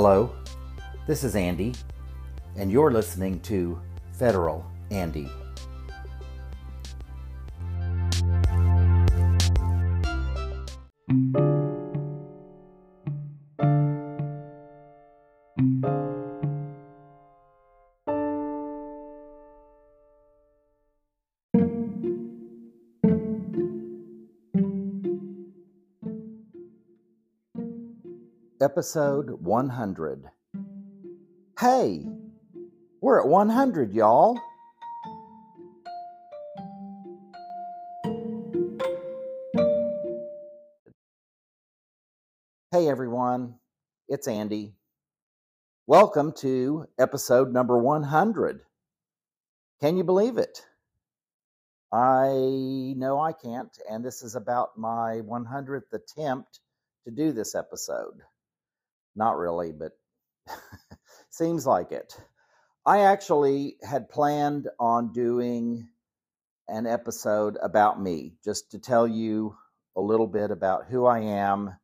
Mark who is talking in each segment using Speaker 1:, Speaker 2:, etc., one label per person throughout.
Speaker 1: Hello, this is Andy, and you're listening to Federal Andy. Episode 100. Hey, we're at 100, y'all. Hey, everyone, it's Andy. Welcome to episode number 100. Can you believe it? I know I can't, and this is about my 100th attempt to do this episode. Not really, but seems like it. I actually had planned on doing an episode about me, just to tell you a little bit about who I am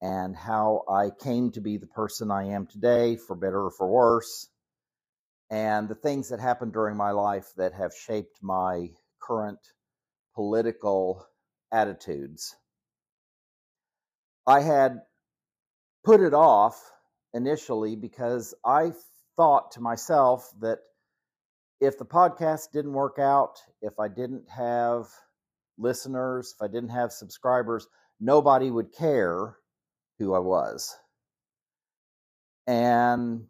Speaker 1: and how I came to be the person I am today, for better or for worse, and the things that happened during my life that have shaped my current political attitudes. I had put it off initially because I thought to myself that if the podcast didn't work out, if I didn't have listeners, if I didn't have subscribers, nobody would care who I was. And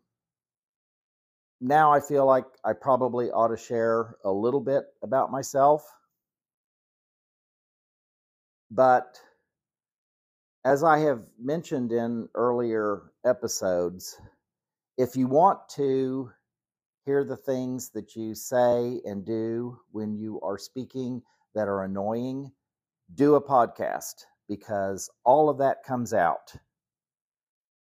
Speaker 1: now I feel like I probably ought to share a little bit about myself. But as I have mentioned in earlier episodes, if you want to hear the things that you say and do when you are speaking that are annoying, do a podcast because all of that comes out.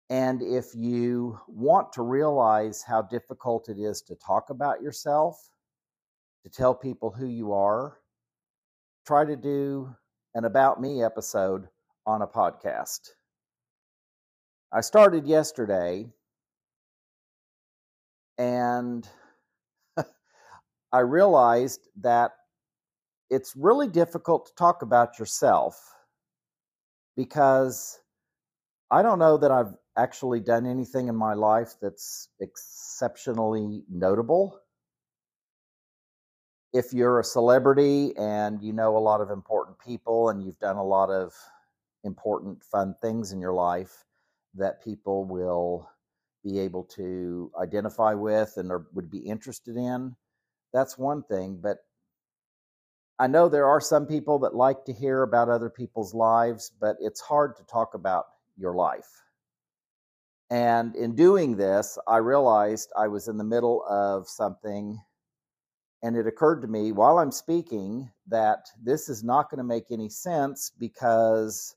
Speaker 1: And if you want to realize how difficult it is to talk about yourself, to tell people who you are, try to do an About Me episode on a podcast. I started yesterday and I realized that it's really difficult to talk about yourself because I don't know that I've actually done anything in my life that's exceptionally notable. If you're a celebrity and you know a lot of important people and you've done a lot of important, fun things in your life that people will be able to identify with and are, would be interested in. That's one thing. But I know there are some people that like to hear about other people's lives, but it's hard to talk about your life. And in doing this, I realized I was in the middle of something. And it occurred to me while I'm speaking that this is not going to make any sense because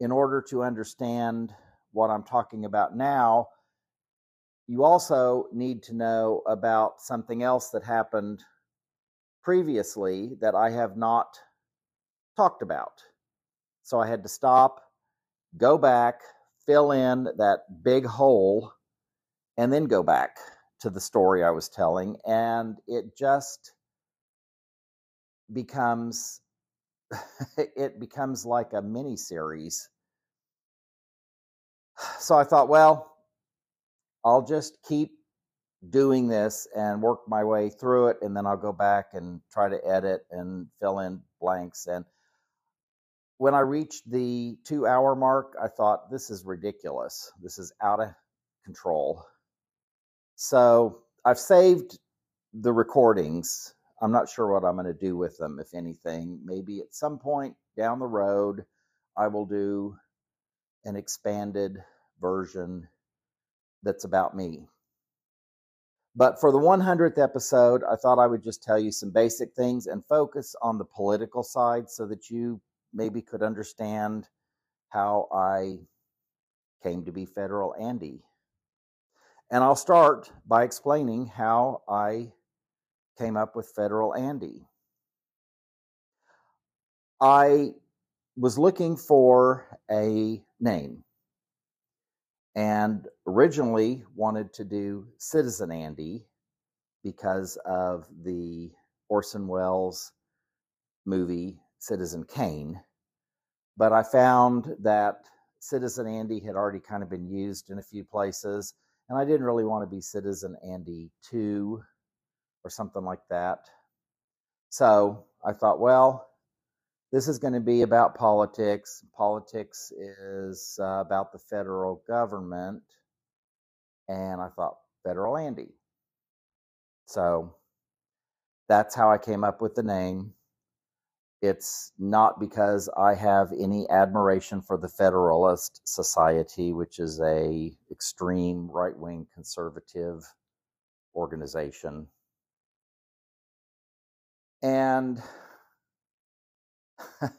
Speaker 1: in order to understand what I'm talking about now, you also need to know about something else that happened previously that I have not talked about. So I had to stop, go back, fill in that big hole, and then go back to the story I was telling. And it just becomes it becomes like a mini series. So I thought, well, I'll just keep doing this and work my way through it, and then I'll go back and try to edit and fill in blanks. And when I reached the two hour mark, I thought, this is ridiculous. This is out of control. So I've saved the recordings I'm not sure what I'm going to do with them, if anything. Maybe at some point down the road, I will do an expanded version that's about me. But for the 100th episode, I thought I would just tell you some basic things and focus on the political side so that you mm. maybe could understand how I came to be Federal Andy. And I'll start by explaining how I came up with Federal Andy. I was looking for a name. and originally wanted to do Citizen Andy because of the Orson Welles movie Citizen Kane. But I found that Citizen Andy had already kind of been used in a few places, and I didn't really want to be Citizen Andy 2 or something like that. So I thought, well, this is going to be about politics. Politics is uh, about the federal government. And I thought, Federal Andy. So that's how I came up with the name. It's not because I have any admiration for the Federalist Society, which is a extreme right-wing conservative organization. And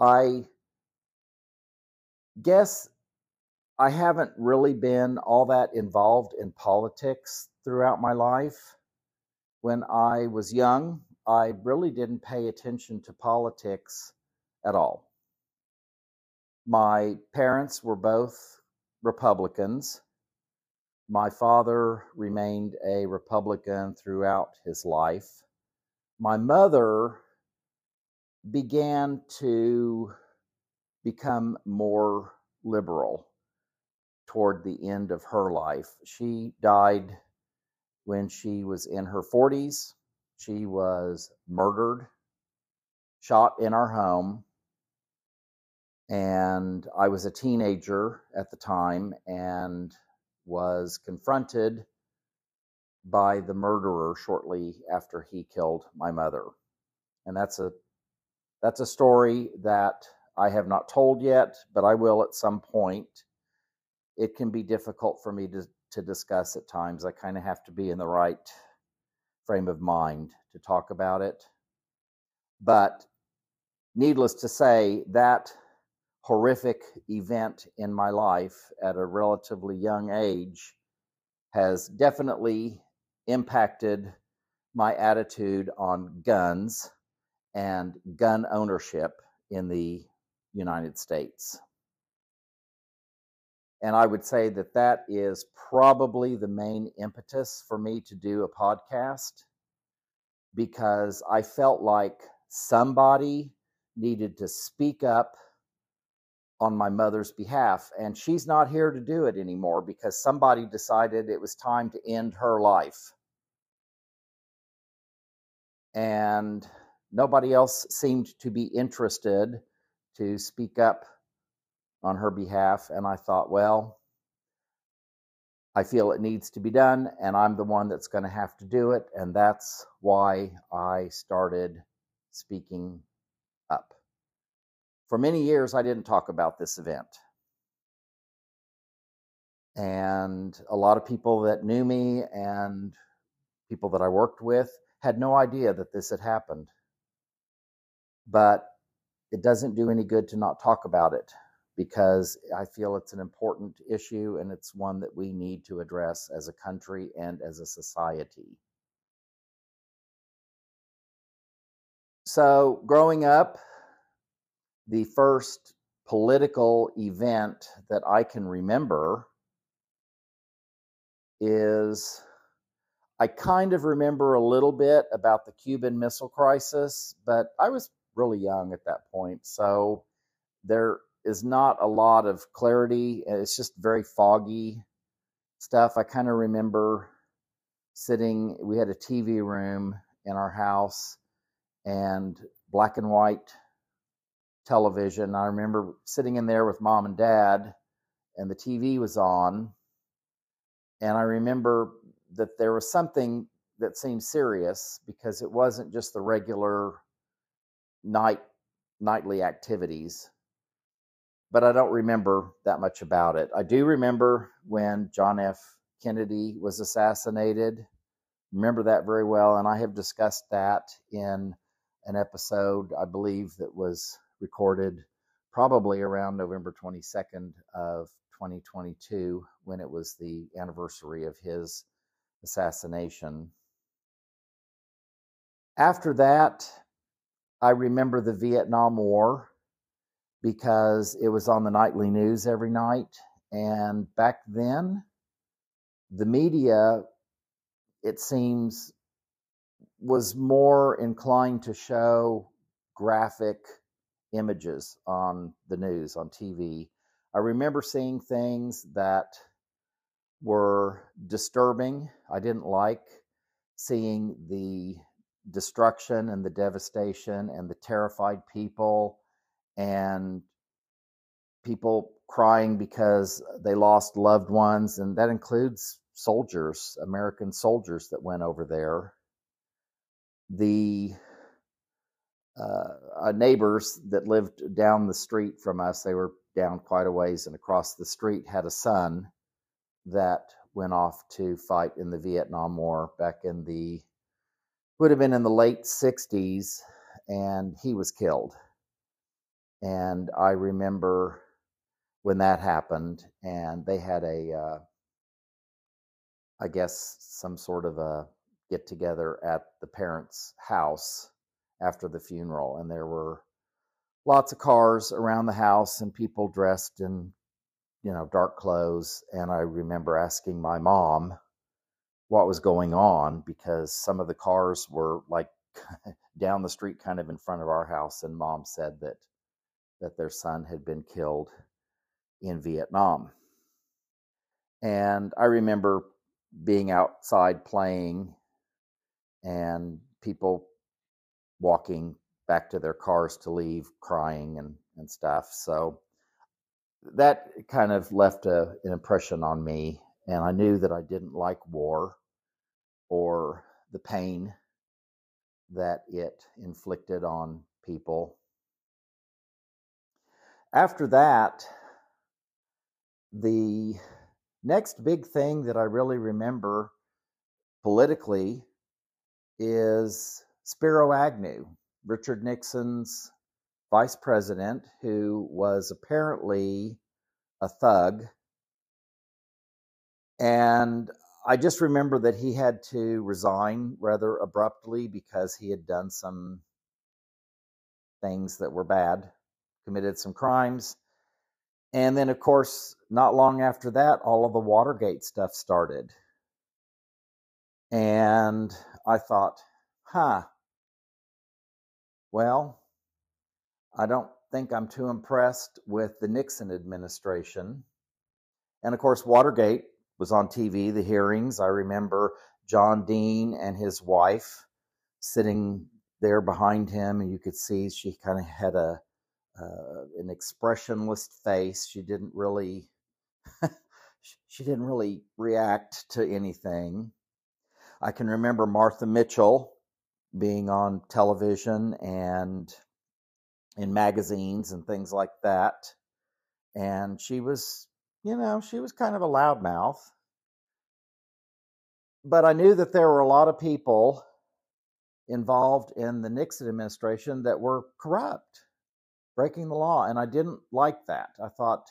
Speaker 1: I guess I haven't really been all that involved in politics throughout my life. When I was young, I really didn't pay attention to politics at all. My parents were both Republicans. My father remained a Republican throughout his life. My mother began to become more liberal toward the end of her life. She died when she was in her 40s. She was murdered, shot in our home. And I was a teenager at the time and was confronted by the murderer shortly after he killed my mother. And that's a that's a story that I have not told yet, but I will at some point. It can be difficult for me to to discuss at times. I kind of have to be in the right frame of mind to talk about it. But needless to say, that horrific event in my life at a relatively young age has definitely impacted my attitude on guns and gun ownership in the United States. And I would say that that is probably the main impetus for me to do a podcast because I felt like somebody needed to speak up on my mother's behalf. And she's not here to do it anymore because somebody decided it was time to end her life. And nobody else seemed to be interested to speak up on her behalf. And I thought, well, I feel it needs to be done, and I'm the one that's going to have to do it. And that's why I started speaking up. For many years, I didn't talk about this event. And a lot of people that knew me and people that I worked with had no idea that this had happened. But it doesn't do any good to not talk about it because I feel it's an important issue and it's one that we need to address as a country and as a society. So, growing up, the first political event that I can remember is I kind of remember a little bit about the Cuban Missile Crisis, but I was really young at that point. So there is not a lot of clarity. It's just very foggy stuff. I kind of remember sitting, we had a TV room in our house and black and white television. I remember sitting in there with mom and dad, and the TV was on. And I remember that there was something that seemed serious because it wasn't just the regular night nightly activities but I don't remember that much about it. I do remember when John F. Kennedy was assassinated. Remember that very well, and I have discussed that in an episode I believe that was recorded probably around November 22nd of 2022 when it was the anniversary of his assassination. After that, I remember the Vietnam War because it was on the nightly news every night And back then, the media, it seems, was more inclined to show graphic images on the news, on TV. I remember seeing things that were disturbing. I didn't like seeing the destruction and the devastation and the terrified people and people crying because they lost loved ones. And that includes soldiers, American soldiers that went over there. The uh, neighbors that lived down the street from us, they were down quite a ways and across the street, had a son that went off to fight in the Vietnam War back in the would have been in the late 60s and he was killed. And I remember when that happened and they had a uh, I guess some sort of a get together at the parents' house after the funeral and there were lots of cars around the house and people dressed in you know dark clothes and i remember asking my mom what was going on because some of the cars were like down the street kind of in front of our house and mom said that that their son had been killed in Vietnam and i remember being outside playing and people walking back to their cars to leave crying and, and stuff. So that kind of left a, an impression on me. And I knew that I didn't like war or the pain that it inflicted on people. After that, the next big thing that I really remember politically is Spiro Agnew, Richard Nixon's vice president, who was apparently a thug. And I just remember that he had to resign rather abruptly because he had done some things that were bad, committed some crimes. And then, of course, not long after that, all of the Watergate stuff started. And I thought, huh, well, I don't think I'm too impressed with the Nixon administration. And of course, Watergate was on TV, the hearings. I remember John Dean and his wife sitting there behind him, and you could see she kind of had a uh, an expressionless face. She didn't really she didn't really react to anything. I can remember Martha Mitchell being on television and in magazines and things like that. And she was, you know, she was kind of a loudmouth. But I knew that there were a lot of people involved in the Nixon administration that were corrupt, breaking the law. And I didn't like that. I thought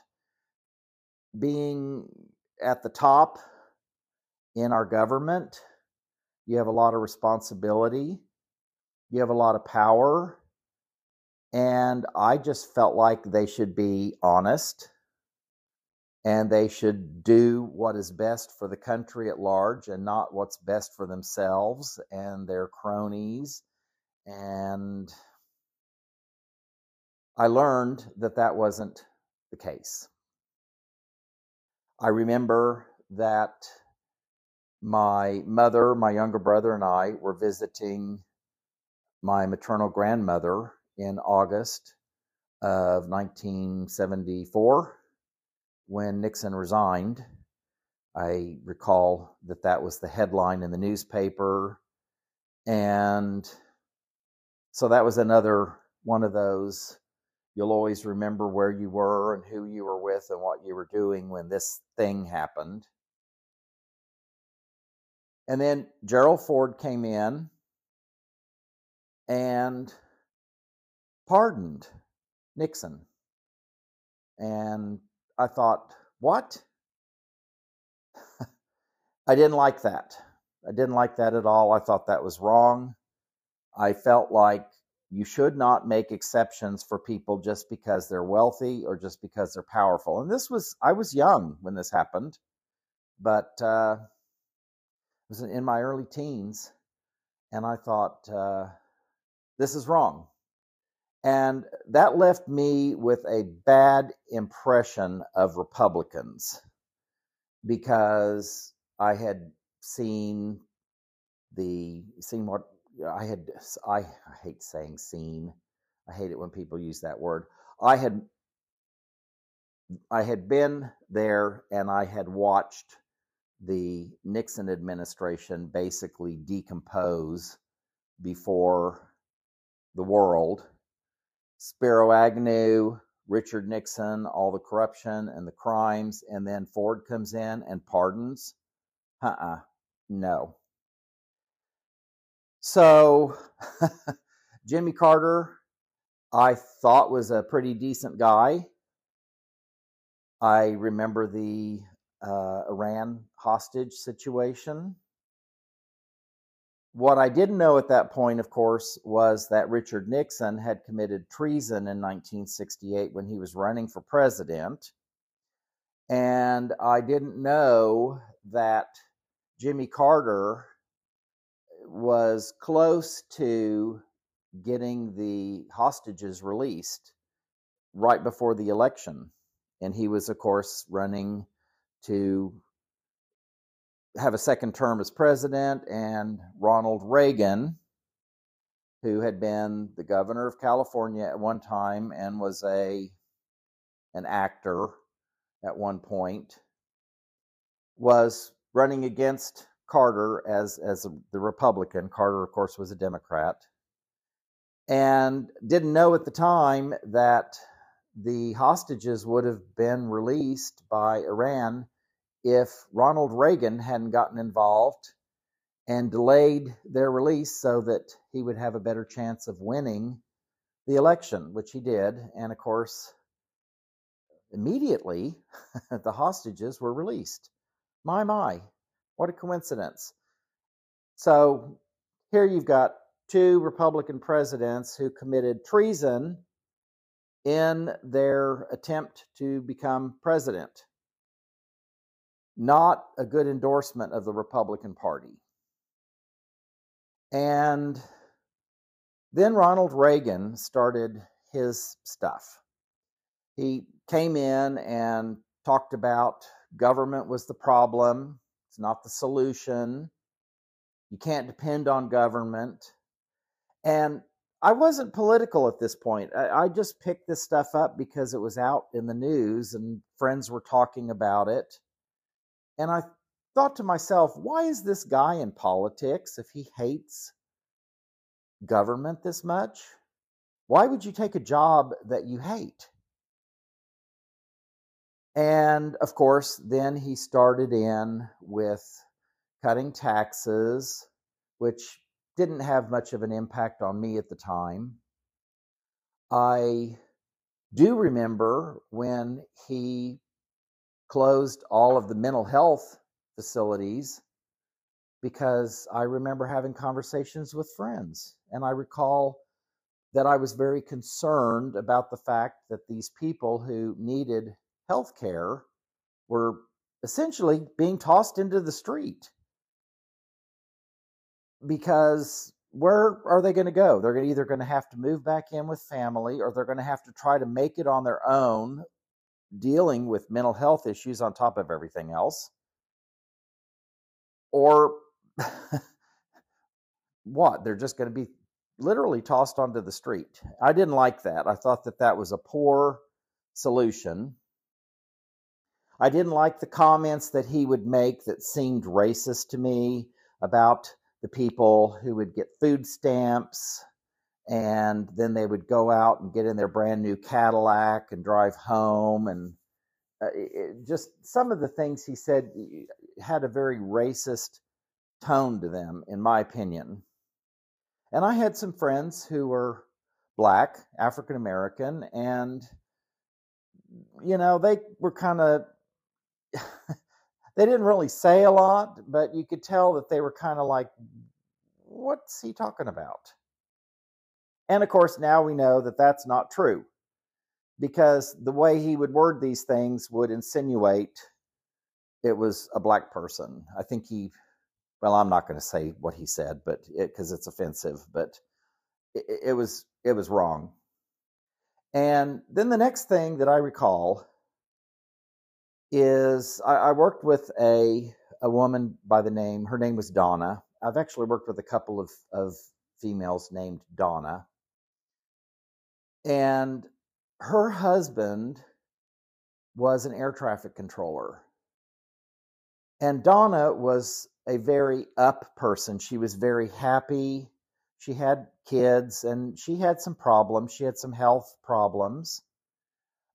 Speaker 1: being at the top in our government, you have a lot of responsibility you have a lot of power. And I just felt like they should be honest and they should do what is best for the country at large and not what's best for themselves and their cronies. And I learned that that wasn't the case. I remember that my mother, my younger brother, and I were visiting my maternal grandmother in August of 1974 when Nixon resigned. I recall that that was the headline in the newspaper. And so that was another one of those you'll always remember where you were and who you were with and what you were doing when this thing happened. And then Gerald Ford came in and pardoned Nixon. And I thought, what? I didn't like that. I didn't like that at all. I thought that was wrong. I felt like you should not make exceptions for people just because they're wealthy or just because they're powerful. And this was, I was young when this happened, but uh, it was in my early teens. And I thought, uh, this is wrong. And that left me with a bad impression of Republicans because I had seen the seen what I had I, I hate saying seen. I hate it when people use that word. I had I had been there and I had watched the Nixon administration basically decompose before the world. Spiro Agnew, Richard Nixon, all the corruption and the crimes, and then Ford comes in and pardons. Uh uh-uh, uh no. So, Jimmy Carter, I thought was a pretty decent guy. I remember the uh, Iran hostage situation. What I didn't know at that point, of course, was that Richard Nixon had committed treason in 1968 when he was running for president. And I didn't know that Jimmy Carter was close to getting the hostages released right before the election. And he was, of course, running to have a second term as president. And Ronald Reagan, who had been the governor of California at one time and was a an actor at one point, was running against Carter as as the Republican. Carter, of course, was a Democrat, and didn't know at the time that the hostages would have been released by Iran if Ronald Reagan hadn't gotten involved and delayed their release so that he would have a better chance of winning the election, which he did. And of course, immediately the hostages were released. My, my, what a coincidence. So here you've got two Republican presidents who committed treason in their attempt to become president. Not a good endorsement of the Republican Party. And then Ronald Reagan started his stuff. He came in and talked about government was the problem, it's not the solution. You can't depend on government. And I wasn't political at this point. I, I, just picked this stuff up because it was out in the news and friends were talking about it. And I thought to myself, why is this guy in politics if he hates government this much? Why would you take a job that you hate? And of course, then he started in with cutting taxes, which didn't have much of an impact on me at the time. I do remember when he closed all of the mental health facilities because I remember having conversations with friends. And I recall that I was very concerned about the fact that these people who needed healthcare were essentially being tossed into the street because where are they going to go? They're either going to have to move back in with family or they're going to have to try to make it on their own, dealing with mental health issues on top of everything else. Or what? They're just going to be literally tossed onto the street. I didn't like that. I thought that that was a poor solution. I didn't like the comments that he would make that seemed racist to me about the people who would get food stamps and then they would go out and get in their brand new Cadillac and drive home and uh, it, just some of the things he said had a very racist tone to them in my opinion. And I had some friends who were black, African American and you know, they were kind of they didn't really say a lot, but you could tell that they were kind of like, what's he talking about? And of course, now we know that that's not true because the way he would word these things would insinuate it was a black person. I think he, well, I'm not going to say what he said, but because it, it's offensive, but it, it was it was wrong. And then the next thing that I recall is I, I worked with a a woman by the name. Her name was Donna. I've actually worked with a couple of of females named Donna, and her husband was an air traffic controller. And Donna was a very up person. She was very happy. She had kids and she had some problems. She had some health problems.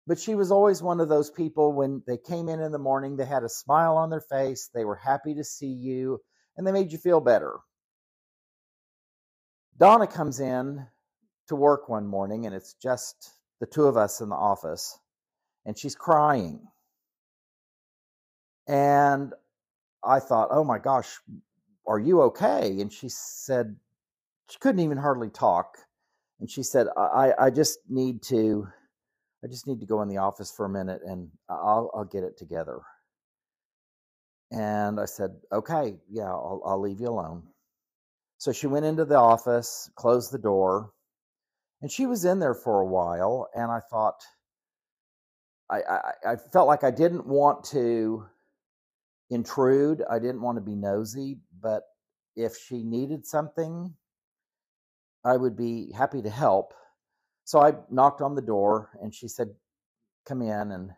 Speaker 1: But she was always one of those people when they came in in the morning, they had a smile on their face, they were happy to see you, and they made you feel better. Donna comes in to work one morning and it's just the two of us in the office, and she's crying. And I thought, oh my gosh, are you okay? And she said, she couldn't even hardly talk. And she said, I, I just need to, I just need to go in the office for a minute and I'll, I'll get it together. And I said, okay, yeah, I'll, I'll leave you alone. So she went into the office, closed the door, and she was in there for a while and i thought I, I, I felt like i didn't want to intrude i didn't want to be nosy but if she needed something i would be happy to help. So i knocked on the door and she said come in and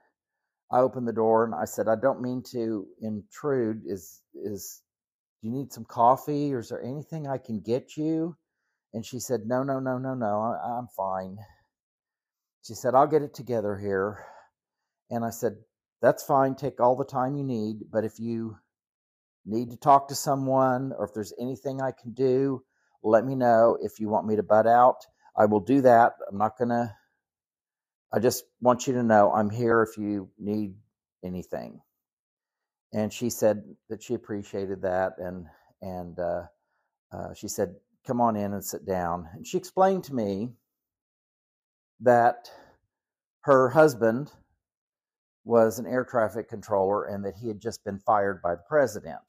Speaker 1: i opened the door and i said i don't mean to intrude. Is is do you need some coffee? Or is there anything i can get you and she said, No, no, no, no, no, I, I'm fine. She said, I'll get it together here. And I said, That's fine. Take all the time you need. But if you need to talk to someone or if there's anything I can do, let me know. If you want me to butt out, I will do that. I'm not going to, I just want you to know I'm here if you need anything. And she said that she appreciated that. And, and, uh, uh, she said, come on in and sit down. And she explained to me that her husband was an air traffic controller and that he had just been fired by the president.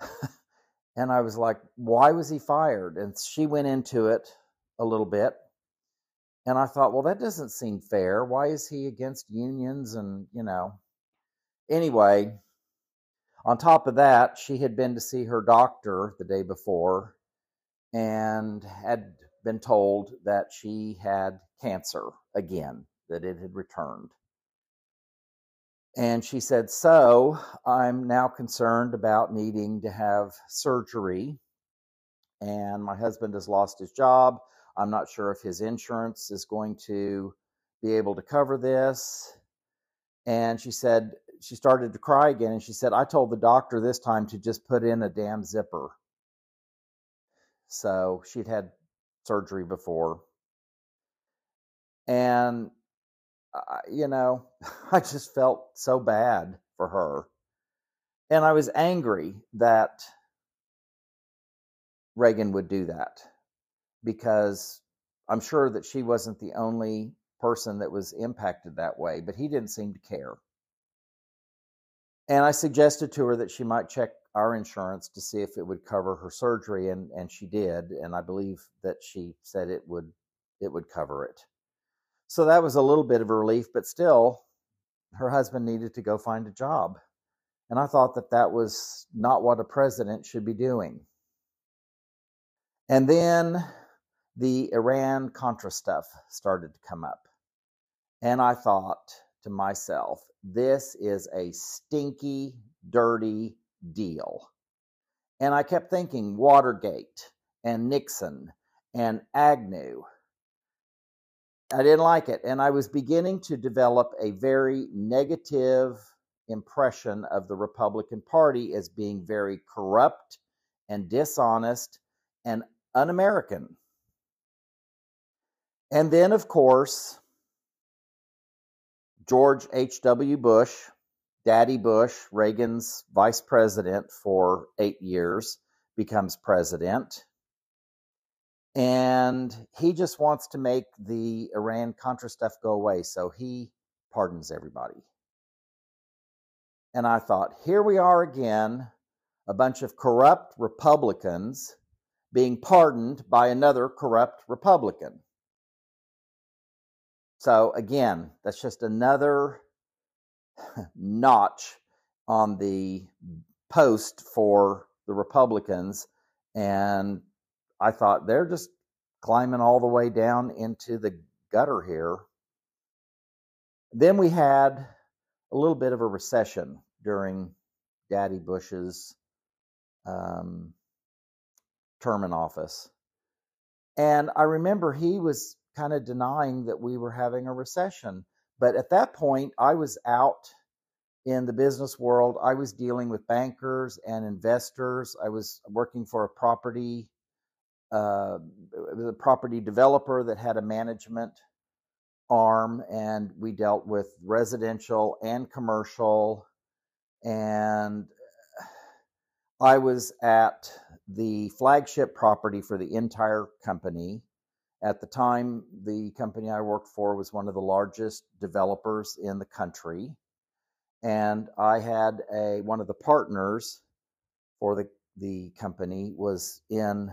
Speaker 1: and I was like, why was he fired? And she went into it a little bit. And I thought, well, that doesn't seem fair. Why is he against unions? And, you know, anyway, on top of that, she had been to see her doctor the day before and had been told that she had cancer again, that it had returned. And she said, So I'm now concerned about needing to have surgery. And my husband has lost his job. I'm not sure if his insurance is going to be able to cover this. And she said, she started to cry again. And she said, I told the doctor this time to just put in a damn zipper. So she'd had surgery before. And, uh, you know, I just felt so bad for her. And I was angry that Reagan would do that because I'm sure that she wasn't the only person that was impacted that way, but he didn't seem to care. And I suggested to her that she might check our insurance to see if it would cover her surgery and and she did and I believe that she said it would it would cover it. So that was a little bit of a relief but still her husband needed to go find a job. And I thought that that was not what a president should be doing. And then the Iran Contra stuff started to come up. And I thought to myself, this is a stinky, dirty deal. And I kept thinking Watergate and Nixon and Agnew. I didn't like it. And I was beginning to develop a very negative impression of the Republican Party as being very corrupt and dishonest and un American. And then, of course, George H.W. Bush Daddy Bush, Reagan's vice president for eight years, becomes president. And he just wants to make the Iran Contra stuff go away. So he pardons everybody. And I thought, here we are again, a bunch of corrupt Republicans being pardoned by another corrupt Republican. So again, that's just another notch on the post for the Republicans. And I thought they're just climbing all the way down into the gutter here. Then we had a little bit of a recession during Daddy Bush's um, term in office. And I remember he was kind of denying that we were having a recession. But at that point, I was out in the business world. I was dealing with bankers and investors. I was working for a property, uh, a property developer that had a management arm, and we dealt with residential and commercial. And I was at the flagship property for the entire company. At the time, the company I worked for was one of the largest developers in the country. And I had a one of the partners for the the company was in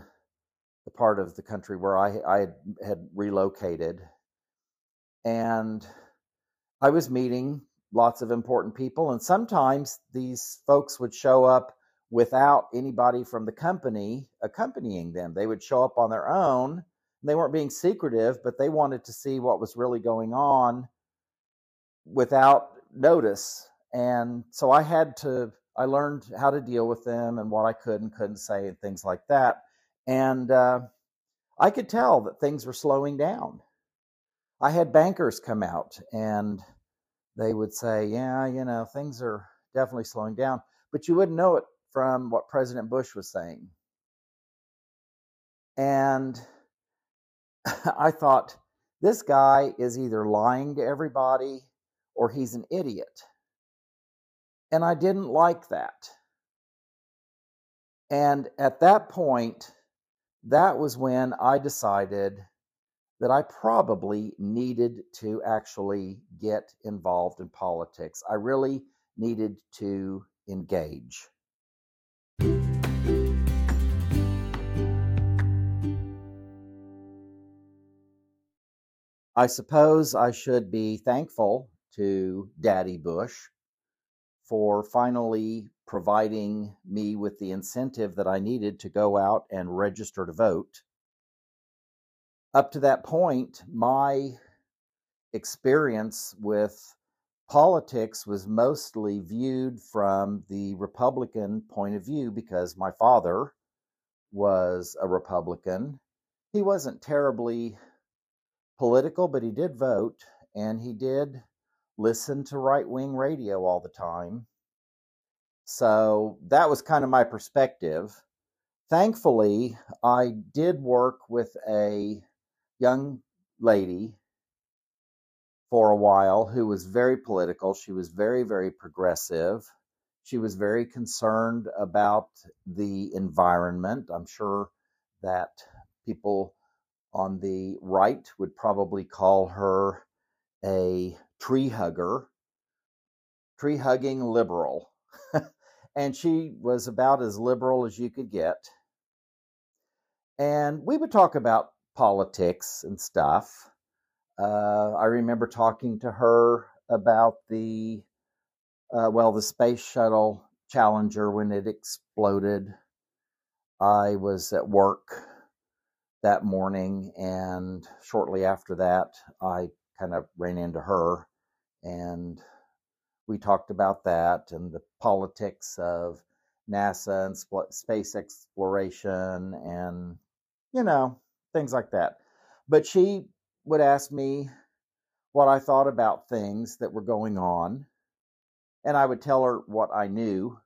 Speaker 1: the part of the country where I, I had, had relocated. And I was meeting lots of important people. And sometimes these folks would show up without anybody from the company accompanying them. They would show up on their own. They weren't being secretive, but they wanted to see what was really going on without notice. And so I had to, I learned how to deal with them and what I could and couldn't say and things like that. And uh, I could tell that things were slowing down. I had bankers come out and they would say, Yeah, you know, things are definitely slowing down. But you wouldn't know it from what President Bush was saying. And I thought, this guy is either lying to everybody or he's an idiot. And I didn't like that. And at that point, that was when I decided that I probably needed to actually get involved in politics. I really needed to engage. I suppose I should be thankful to Daddy Bush for finally providing me with the incentive that I needed to go out and register to vote. Up to that point, my experience with politics was mostly viewed from the Republican point of view because my father was a Republican. He wasn't terribly political, but he did vote and he did listen to right wing radio all the time. So that was kind of my perspective. Thankfully, I did work with a young lady for a while who was very political. She was very, very progressive. She was very concerned about the environment. I'm sure that people on the right would probably call her a tree hugger, tree hugging liberal. and she was about as liberal as you could get. And we would talk about politics and stuff. Uh, I remember talking to her about the, uh, well, the space shuttle Challenger when it exploded. I was at work that morning, and shortly after that, I kind of ran into her, and we talked about that and the politics of NASA and space exploration, and you know things like that. But she would ask me what I thought about things that were going on, and I would tell her what I knew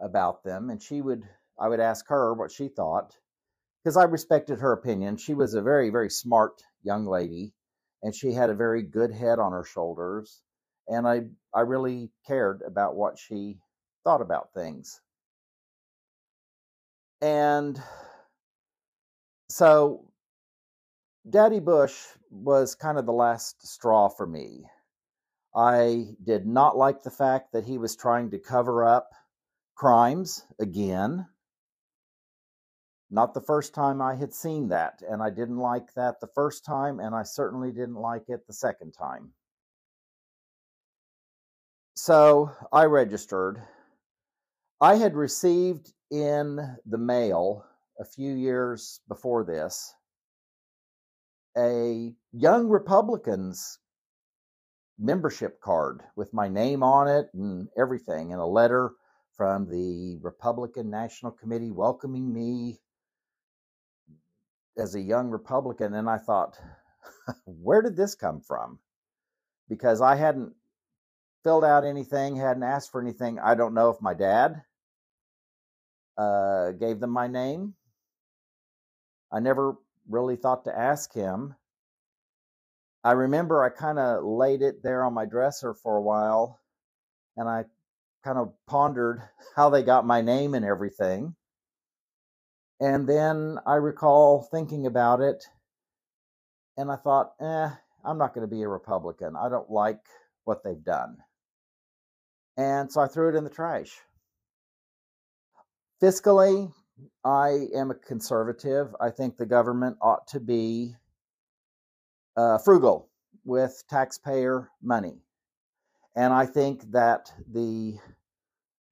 Speaker 1: about them, and she would I would ask her what she thought because I respected her opinion. She was a very, very smart young lady, and she had a very good head on her shoulders. And I, I really cared about what she thought about things. And So, Daddy Bush was kind of the last straw for me. I did not like the fact that he was trying to cover up crimes again. Not the first time I had seen that, and I didn't like that the first time, and I certainly didn't like it the second time. So I registered. I had received in the mail a few years before this a Young Republicans membership card with my name on it and everything, and a letter from the Republican National Committee welcoming me as a young Republican. And I thought, where did this come from? Because I hadn't filled out anything, hadn't asked for anything. I don't know if my dad uh, gave them my name. I never really thought to ask him. I remember I kind of laid it there on my dresser for a while and I kind of pondered how they got my name and everything. And then I recall thinking about it and I thought, eh, I'm not going to be a Republican. I don't like what they've done. And so I threw it in the trash. Fiscally, I am a conservative. I think the government ought to be uh, frugal with taxpayer money. And I think that the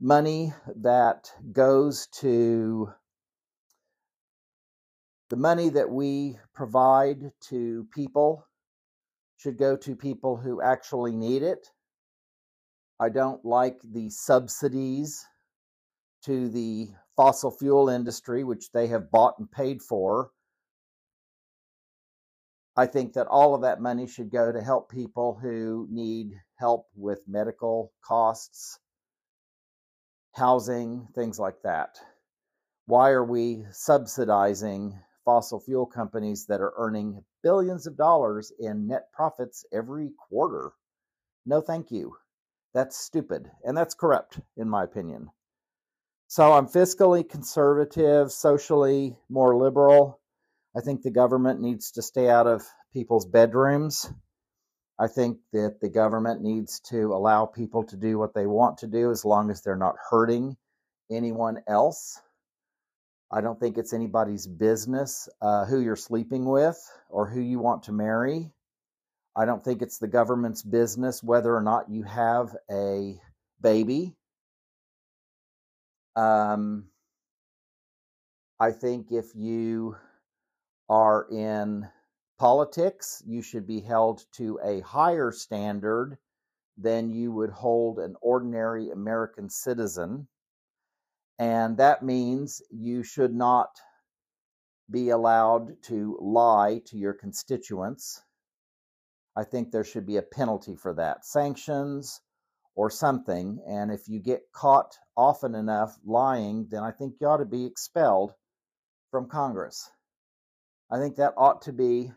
Speaker 1: money that goes to the money that we provide to people should go to people who actually need it. I don't like the subsidies to the fossil fuel industry, which they have bought and paid for. I think that all of that money should go to help people who need help with medical costs, housing, things like that. Why are we subsidizing fossil fuel companies that are earning billions of dollars in net profits every quarter? No, thank you. That's stupid and that's corrupt, in my opinion. So I'm fiscally conservative, socially more liberal. I think the government needs to stay out of people's bedrooms. I think that the government needs to allow people to do what they want to do as long as they're not hurting anyone else. I don't think it's anybody's business uh, who you're sleeping with or who you want to marry. I don't think it's the government's business whether or not you have a baby. Um, I think if you are in politics, you should be held to a higher standard than you would hold an ordinary American citizen. And that means you should not be allowed to lie to your constituents. I think there should be a penalty for that. Sanctions, or something. And if you get caught often enough lying, then I think you ought to be expelled from Congress. I think that ought to be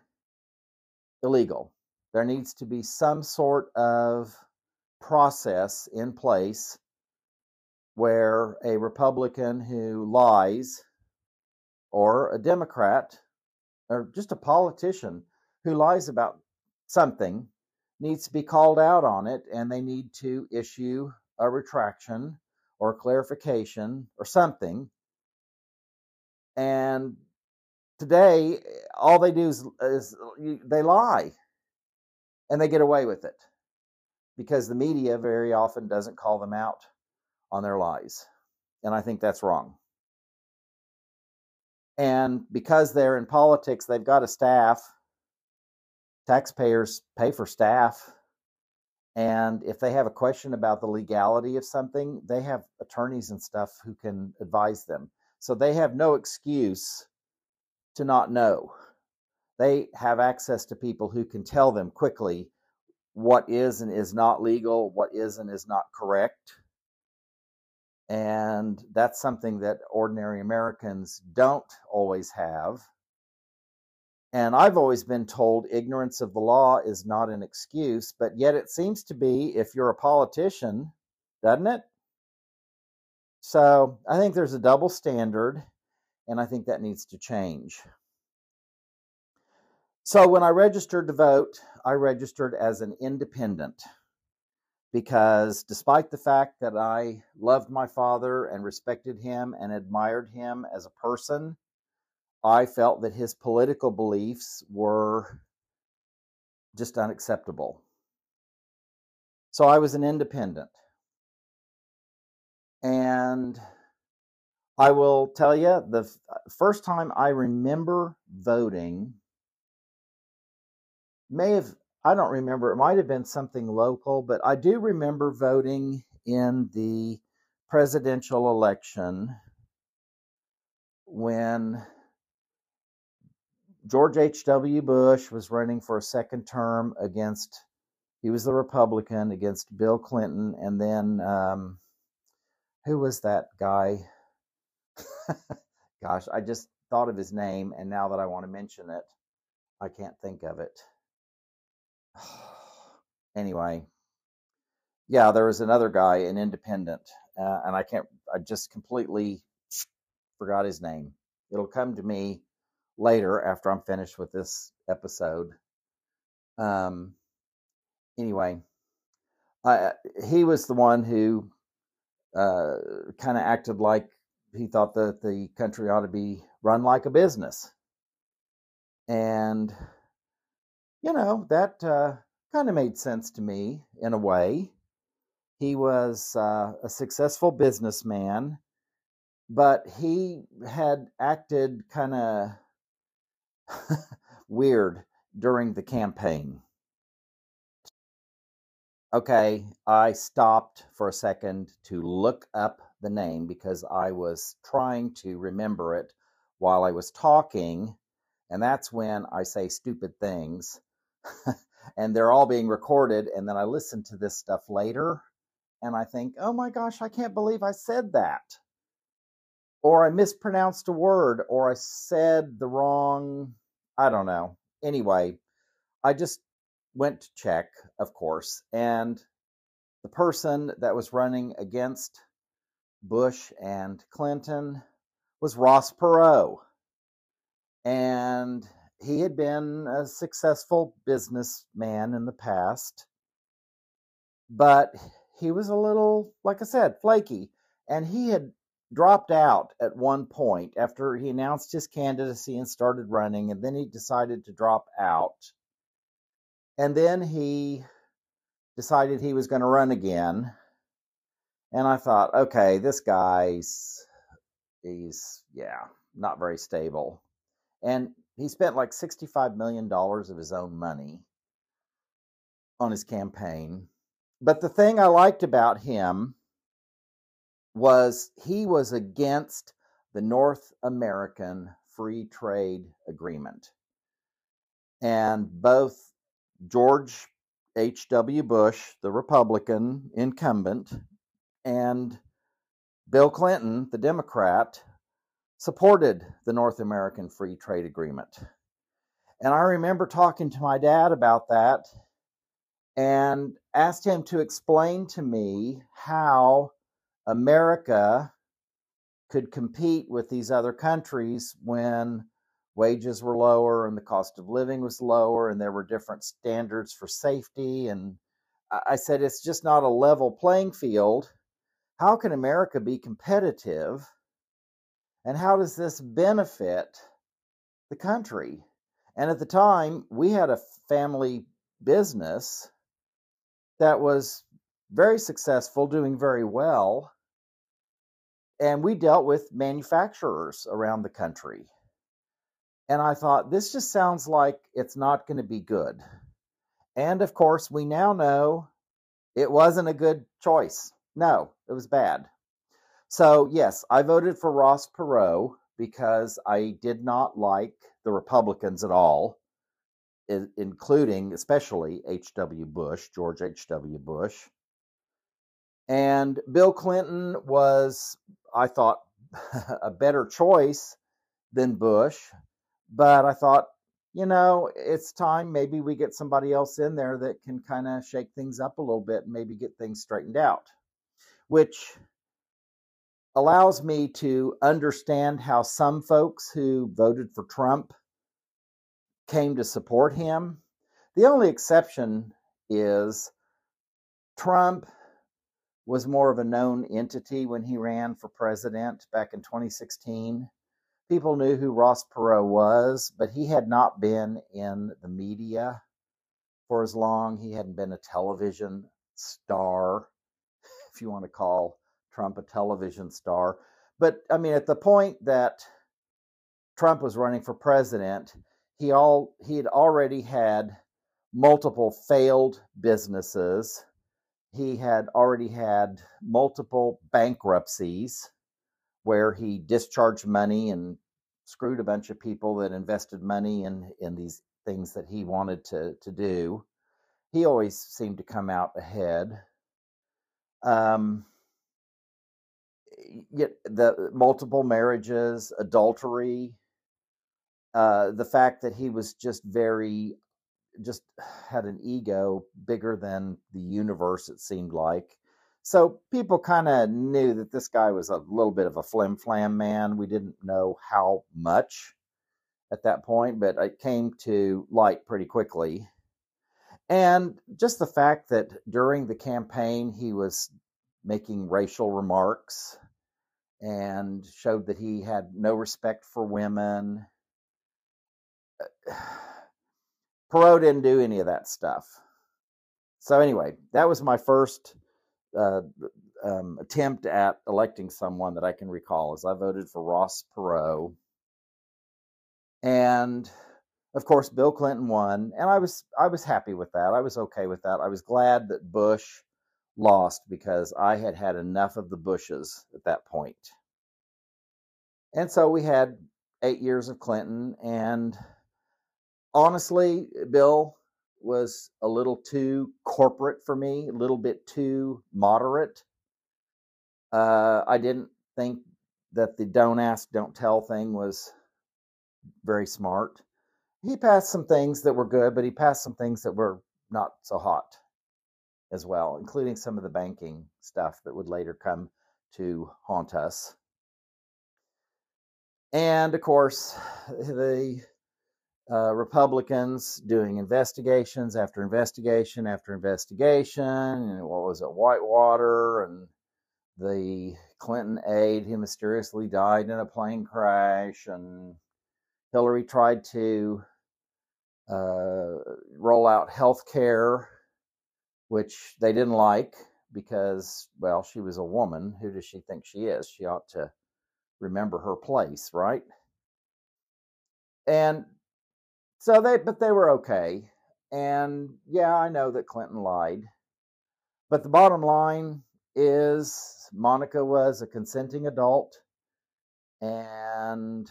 Speaker 1: illegal. There needs to be some sort of process in place where a Republican who lies, or a Democrat, or just a politician who lies about something needs to be called out on it and they need to issue a retraction or clarification or something. And today, all they do is, is they lie and they get away with it because the media very often doesn't call them out on their lies. And I think that's wrong. And because they're in politics, they've got a staff taxpayers pay for staff. And if they have a question about the legality of something, they have attorneys and stuff who can advise them. So they have no excuse to not know. They have access to people who can tell them quickly what is and is not legal, what is and is not correct. And that's something that ordinary Americans don't always have. And I've always been told ignorance of the law is not an excuse, but yet it seems to be if you're a politician, doesn't it? So I think there's a double standard, and I think that needs to change. So when I registered to vote, I registered as an independent because despite the fact that I loved my father and respected him and admired him as a person, I felt that his political beliefs were just unacceptable. So I was an independent. And I will tell you the uh, first time I remember voting may have I don't remember. It might have been something local, but I do remember voting in the presidential election when George H.W. Bush was running for a second term against, he was the Republican against Bill Clinton. And then, um, who was that guy? Gosh, I just thought of his name. And now that I want to mention it, I can't think of it. anyway, yeah, there was another guy, an independent, uh, and I can't, I just completely forgot his name. It'll come to me later after I'm finished with this episode. Um, anyway, he was the one who uh, kind of acted like he thought that the country ought to be run like a business. And you know, that uh, kind of made sense to me in a way. He was uh, a successful businessman, but he had acted kind of weird during the campaign. Okay, I stopped for a second to look up the name because I was trying to remember it while I was talking. And that's when I say stupid things. and they're all being recorded. And then I listen to this stuff later and I think, oh my gosh, I can't believe I said that. Or I mispronounced a word, or I said the wrong, I don't know. Anyway, I just went to check, of course, and the person that was running against Bush and Clinton was Ross Perot. And he had been a successful businessman in the past, but he was a little, like I said, flaky. And he had dropped out at one point after he announced his candidacy and started running, and then he decided to drop out. And then he decided he was going to run again. And I thought, okay, this guy's, he's, yeah, not very stable. And he spent like $65 million of his own money on his campaign. But the thing I liked about him was he was against the North American Free Trade Agreement. And both George H.W. Bush, the Republican incumbent, and Bill Clinton, the Democrat, supported the North American Free Trade Agreement. And I remember talking to my dad about that and asked him to explain to me how America could compete with these other countries when wages were lower and the cost of living was lower and there were different standards for safety. And I said, it's just not a level playing field. How can America be competitive? And how does this benefit the country? And at the time, we had a family business that was very successful, doing very well. And we dealt with manufacturers around the country. And I thought, this just sounds like it's not going to be good. And of course, we now know it wasn't a good choice. No, it was bad. So, yes, I voted for Ross Perot because I did not like the Republicans at all, including especially H.W. Bush, George H.W. Bush. And Bill Clinton was, I thought, a better choice than Bush. But I thought, you know, it's time. Maybe we get somebody else in there that can kind of shake things up a little bit and maybe get things straightened out. Which allows me to understand how some folks who voted for Trump came to support him. The only exception is Trump was more of a known entity when he ran for president back in 2016. People knew who Ross Perot was, but he had not been in the media for as long. He hadn't been a television star, if you want to call Trump a television star. But I mean, at the point that Trump was running for president, he all he had already had multiple failed businesses. He had already had multiple bankruptcies where he discharged money and screwed a bunch of people that invested money in in these things that he wanted to to do. He always seemed to come out ahead. Um, the multiple marriages, adultery, uh, the fact that he was just very, just had an ego bigger than the universe, it seemed like. So people kind of knew that this guy was a little bit of a flim flam man. We didn't know how much at that point, but it came to light pretty quickly. And just the fact that during the campaign he was making racial remarks and showed that he had no respect for women. Perot didn't do any of that stuff. So, anyway, that was my first uh, um, attempt at electing someone that I can recall. as I voted for Ross Perot, and of course, Bill Clinton won, and I was I was happy with that. I was okay with that. I was glad that Bush lost because I had had enough of the Bushes at that point. And so we had eight years of Clinton, and honestly, Bill was a little too corporate for me, a little bit too moderate. Uh, I didn't think that the don't ask, don't tell thing was very smart. He passed some things that were good, but he passed some things that were not so hot as well, including some of the banking stuff that would later come to haunt us. And of course, the uh, Republicans doing investigations after investigation after investigation. And what was it, Whitewater and the Clinton aide who mysteriously died in a plane crash. And Hillary tried to uh, roll out health care which they didn't like because, well, she was a woman. Who does she think she is? She ought to remember her place, right? And so they, but they were okay. And yeah, I know that Clinton lied. But the bottom line is Monica was a consenting adult. And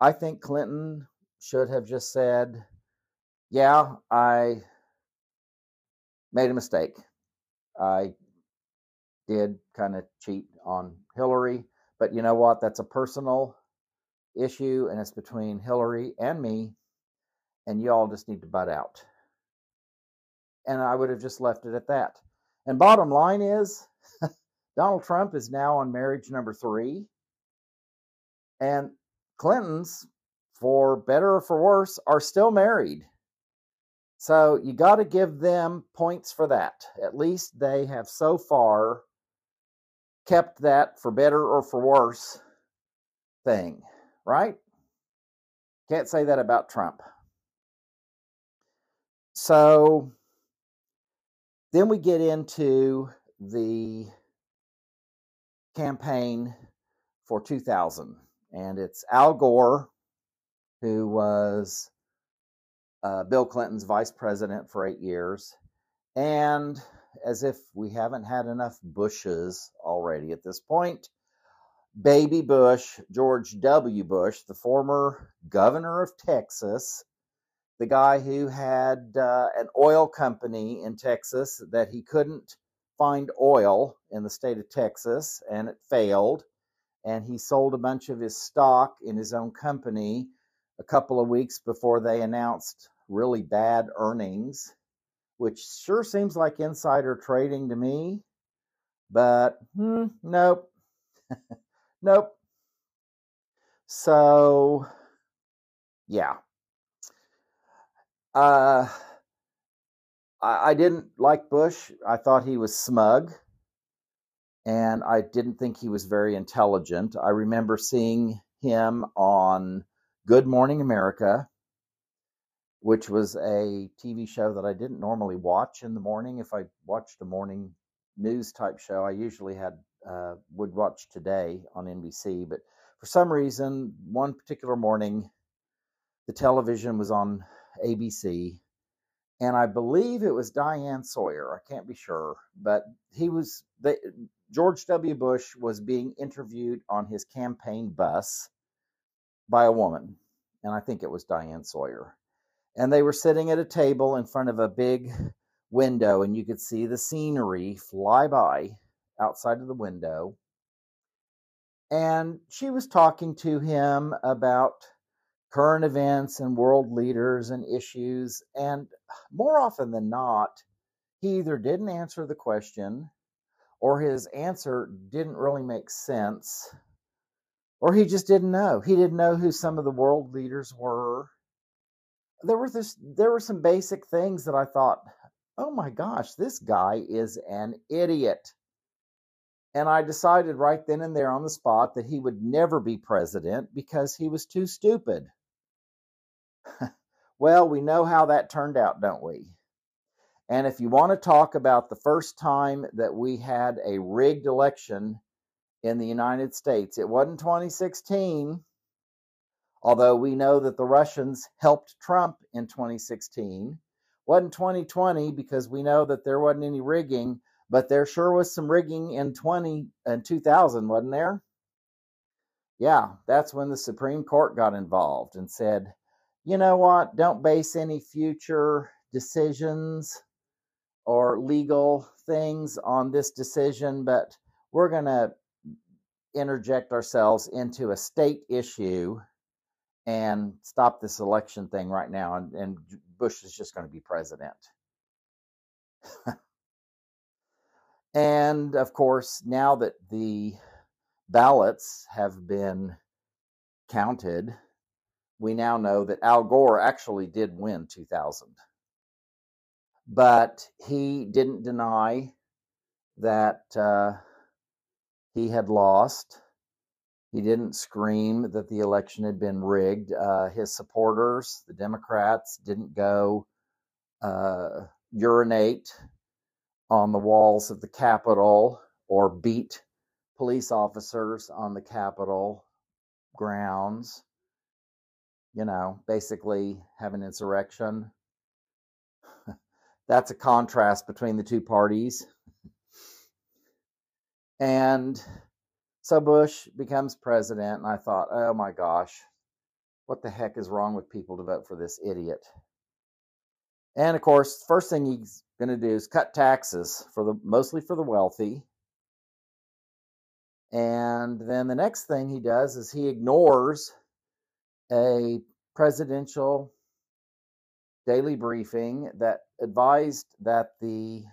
Speaker 1: I think Clinton should have just said, yeah, I made a mistake. I did kind of cheat on Hillary, but you know what? That's a personal issue and it's between Hillary and me, and you all just need to butt out. And I would have just left it at that. And bottom line is, Donald Trump is now on marriage number three, and Clinton's, for better or for worse, are still married. So you got to give them points for that. At least they have so far kept that for better or for worse thing, right? Can't say that about Trump. So then we get into the campaign for 2000, and it's Al Gore, who was uh, Bill Clinton's vice president for eight years. And as if we haven't had enough Bushes already at this point, baby Bush, George W. Bush, the former governor of Texas, the guy who had uh, an oil company in Texas that he couldn't find oil in the state of Texas and it failed. And he sold a bunch of his stock in his own company a couple of weeks before they announced really bad earnings, which sure seems like insider trading to me. But hmm, nope. nope. So, yeah. Uh, I, I didn't like Bush. I thought he was smug, and I didn't think he was very intelligent. I remember seeing him on Good Morning America, which was a TV show that I didn't normally watch in the morning. If I watched a morning news type show, I usually had uh, would watch Today on NBC, but for some reason, one particular morning, the television was on ABC, and I believe it was Diane Sawyer. I can't be sure, but he was they, George W. Bush was being interviewed on his campaign bus by a woman, and I think it was Diane Sawyer. And they were sitting at a table in front of a big window, and you could see the scenery fly by outside of the window. And she was talking to him about current events and world leaders and issues. And more often than not, he either didn't answer the question or his answer didn't really make sense or he just didn't know. He didn't know who some of the world leaders were. There were this there were some basic things that I thought, "Oh my gosh, this guy is an idiot." And I decided right then and there on the spot that he would never be president because he was too stupid. well, we know how that turned out, don't we? And if you want to talk about the first time that we had a rigged election in the United States, it wasn't 2016, although we know that the Russians helped Trump in 2016. Wasn't 2020 because we know that there wasn't any rigging, but there sure was some rigging in 20 and 2000, wasn't there? Yeah, that's when the Supreme Court got involved and said, you know what? Don't base any future decisions or legal things on this decision, but we're going to interject ourselves into a state issue and stop this election thing right now. And, and Bush is just going to be president. and of course, now that the ballots have been counted, we now know that Al Gore actually did win 2000. But he didn't deny that uh, he had lost. He didn't scream that the election had been rigged. Uh, his supporters, the Democrats, didn't go uh, urinate on the walls of the Capitol or beat police officers on the Capitol grounds you know, basically have an insurrection. That's a contrast between the two parties. And so Bush becomes president, and I thought, oh my gosh, what the heck is wrong with people to vote for this idiot? And of course, first thing he's going to do is cut taxes for the mostly for the wealthy. And then the next thing he does is he ignores a presidential daily briefing that advised that the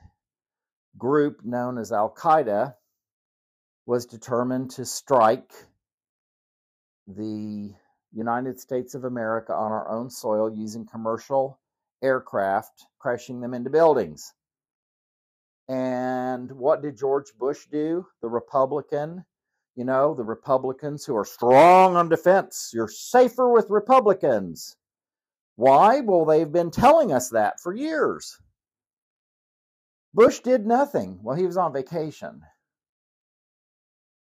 Speaker 1: group known as Al Qaeda was determined to strike the United States of America on our own soil using commercial aircraft, crashing them into buildings. And what did George Bush do? The Republican you know, the Republicans who are strong on defense. You're safer with Republicans. Why? Well, they've been telling us that for years. Bush did nothing while he was on vacation.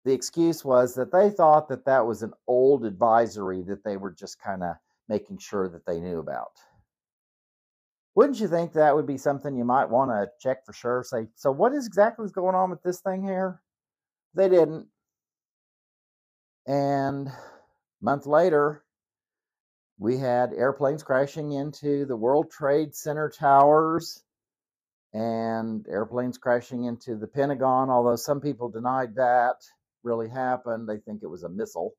Speaker 1: The excuse was that they thought that that was an old advisory that they were just kind of making sure that they knew about. Wouldn't you think that would be something you might want to check for sure? Say, so what is exactly going on with this thing here? They didn't. And month later, we had airplanes crashing into the World Trade Center towers and airplanes crashing into the Pentagon, although some people denied that really happened. They think it was a missile.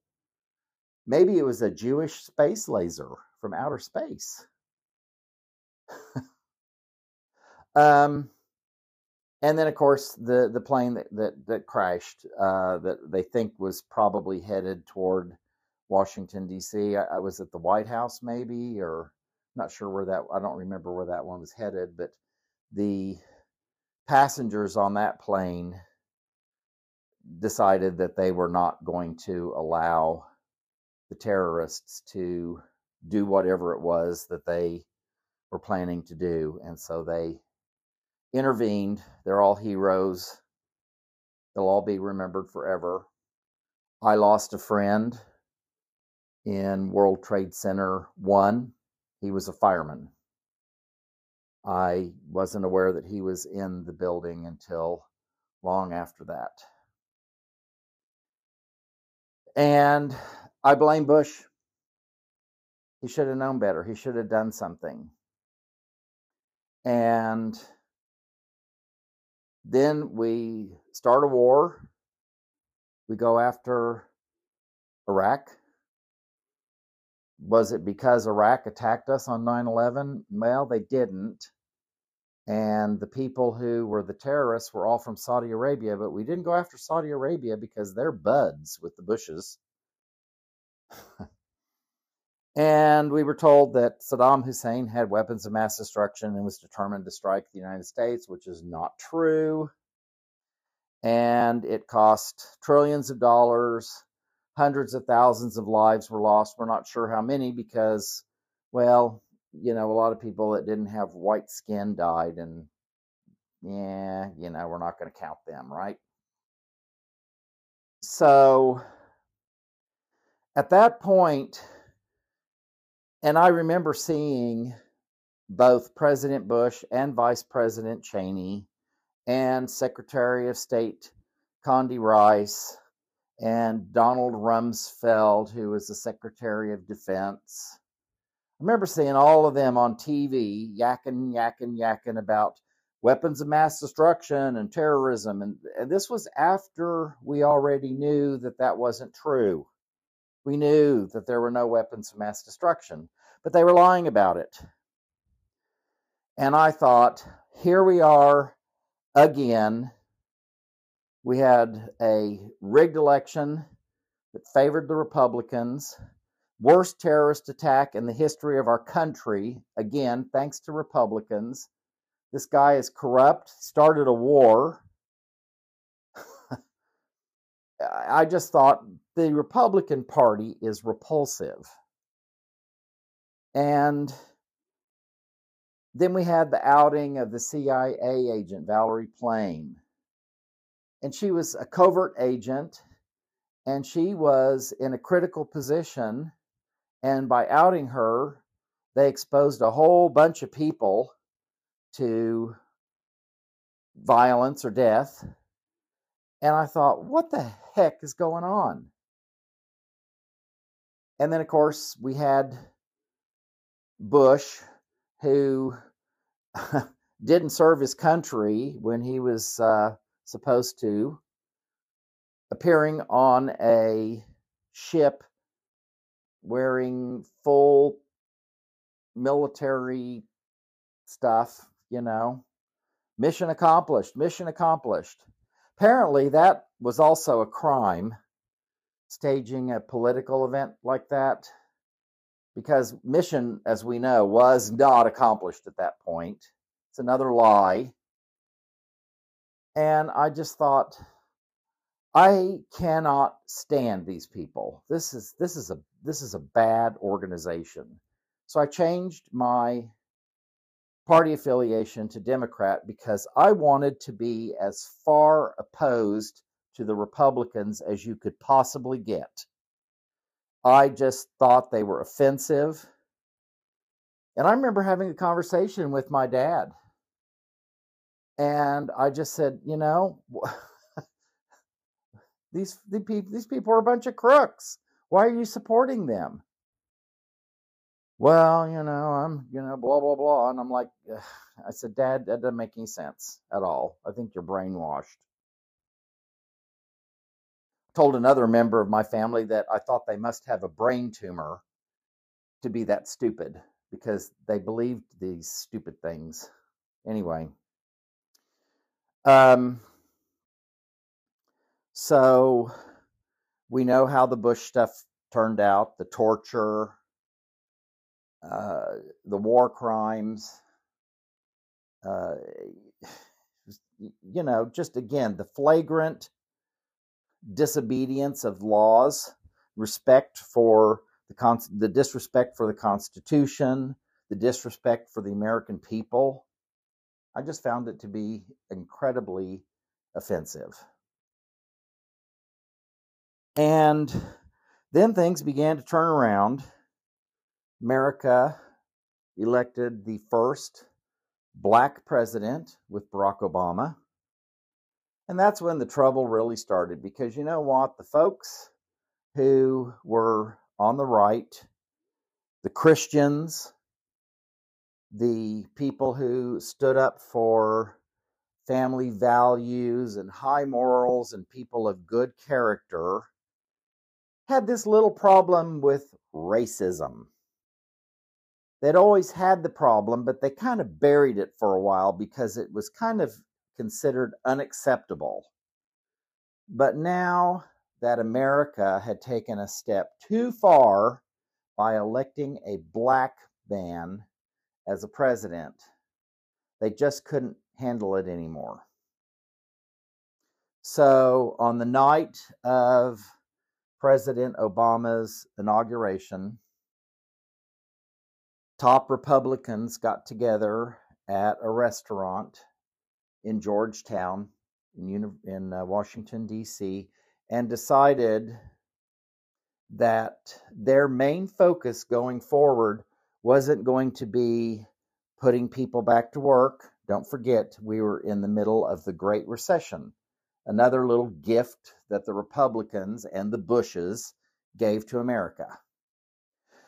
Speaker 1: Maybe it was a Jewish space laser from outer space. um, and then of course the the plane that that, that crashed uh, that they think was probably headed toward Washington D.C. I, I, was at the White House maybe or not sure where that I don't remember where that one was headed, but the passengers on that plane decided that they were not going to allow the terrorists to do whatever it was that they were planning to do. And so they intervened. They're all heroes. They'll all be remembered forever. I lost a friend in World Trade Center 1. He was a fireman. I wasn't aware that he was in the building until long after that. And I blame Bush. He should have known better. He should have done something. And then we start a war. We go after Iraq. Was it because Iraq attacked us on 9 11? Well, they didn't. And the people who were the terrorists were all from Saudi Arabia, but we didn't go after Saudi Arabia because they're buds with the Bushes. and we were told that Saddam Hussein had weapons of mass destruction and was determined to strike the United States, which is not true. And it cost trillions of dollars. Hundreds of thousands of lives were lost. We're not sure how many because, well, you know, a lot of people that didn't have white skin died, and yeah, you know, we're not going to count them, right? So at that point, and I remember seeing both President Bush and Vice President Cheney and Secretary of State Condi Rice and Donald Rumsfeld, who was the Secretary of Defense. Remember seeing all of them on TV yakking, yakking, yakking about weapons of mass destruction and terrorism. And, and this was after we already knew that that wasn't true. We knew that there were no weapons of mass destruction, but they were lying about it. And I thought, here we are again. We had a rigged election that favored the Republicans, worst terrorist attack in the history of our country, again, thanks to Republicans. This guy is corrupt, started a war. I just thought the Republican Party is repulsive. And then we had the outing of the CIA agent, Valerie Plame. And she was a covert agent, and she was in a critical position. And by outing her, they exposed a whole bunch of people to violence or death. And I thought, what the heck is going on? And then, of course, we had Bush, who didn't serve his country when he was uh, supposed to, appearing on a ship wearing full military stuff, you know. Mission accomplished, mission accomplished. Apparently, that was also a crime, staging a political event like that because mission, as we know, was not accomplished at that point. It's another lie. And I just thought, I cannot stand these people. This is this is a this is a bad organization. So I changed my party affiliation to Democrat because I wanted to be as far opposed to the Republicans as you could possibly get. I just thought they were offensive. And I remember having a conversation with my dad. And I just said, you know, these, these people are a bunch of crooks. Why are you supporting them? Well, you know, I'm, you know, blah, blah, blah. And I'm like, Ugh. I said, Dad, that doesn't make any sense at all. I think you're brainwashed told another member of my family that I thought they must have a brain tumor to be that stupid because they believed these stupid things. Anyway, um, so we know how the Bush stuff turned out the torture, uh, the war crimes, uh, you know, just again, the flagrant disobedience of laws, respect for the, con- the disrespect for the Constitution, the disrespect for the American people. I just found it to be incredibly offensive. And then things began to turn around. America elected the first black president with Barack Obama. And that's when the trouble really started because you know what? The folks who were on the right, the Christians, the people who stood up for family values and high morals and people of good character had this little problem with racism. They'd always had the problem, but they kind of buried it for a while because it was kind of considered unacceptable. But now that America had taken a step too far by electing a black man as a president, they just couldn't handle it anymore. So, on the night of President Obama's inauguration, top Republicans got together at a restaurant in Georgetown, in, in uh, Washington, D.C., and decided that their main focus going forward wasn't going to be putting people back to work. Don't forget, we were in the middle of the Great Recession, another little gift that the Republicans and the Bushes gave to America.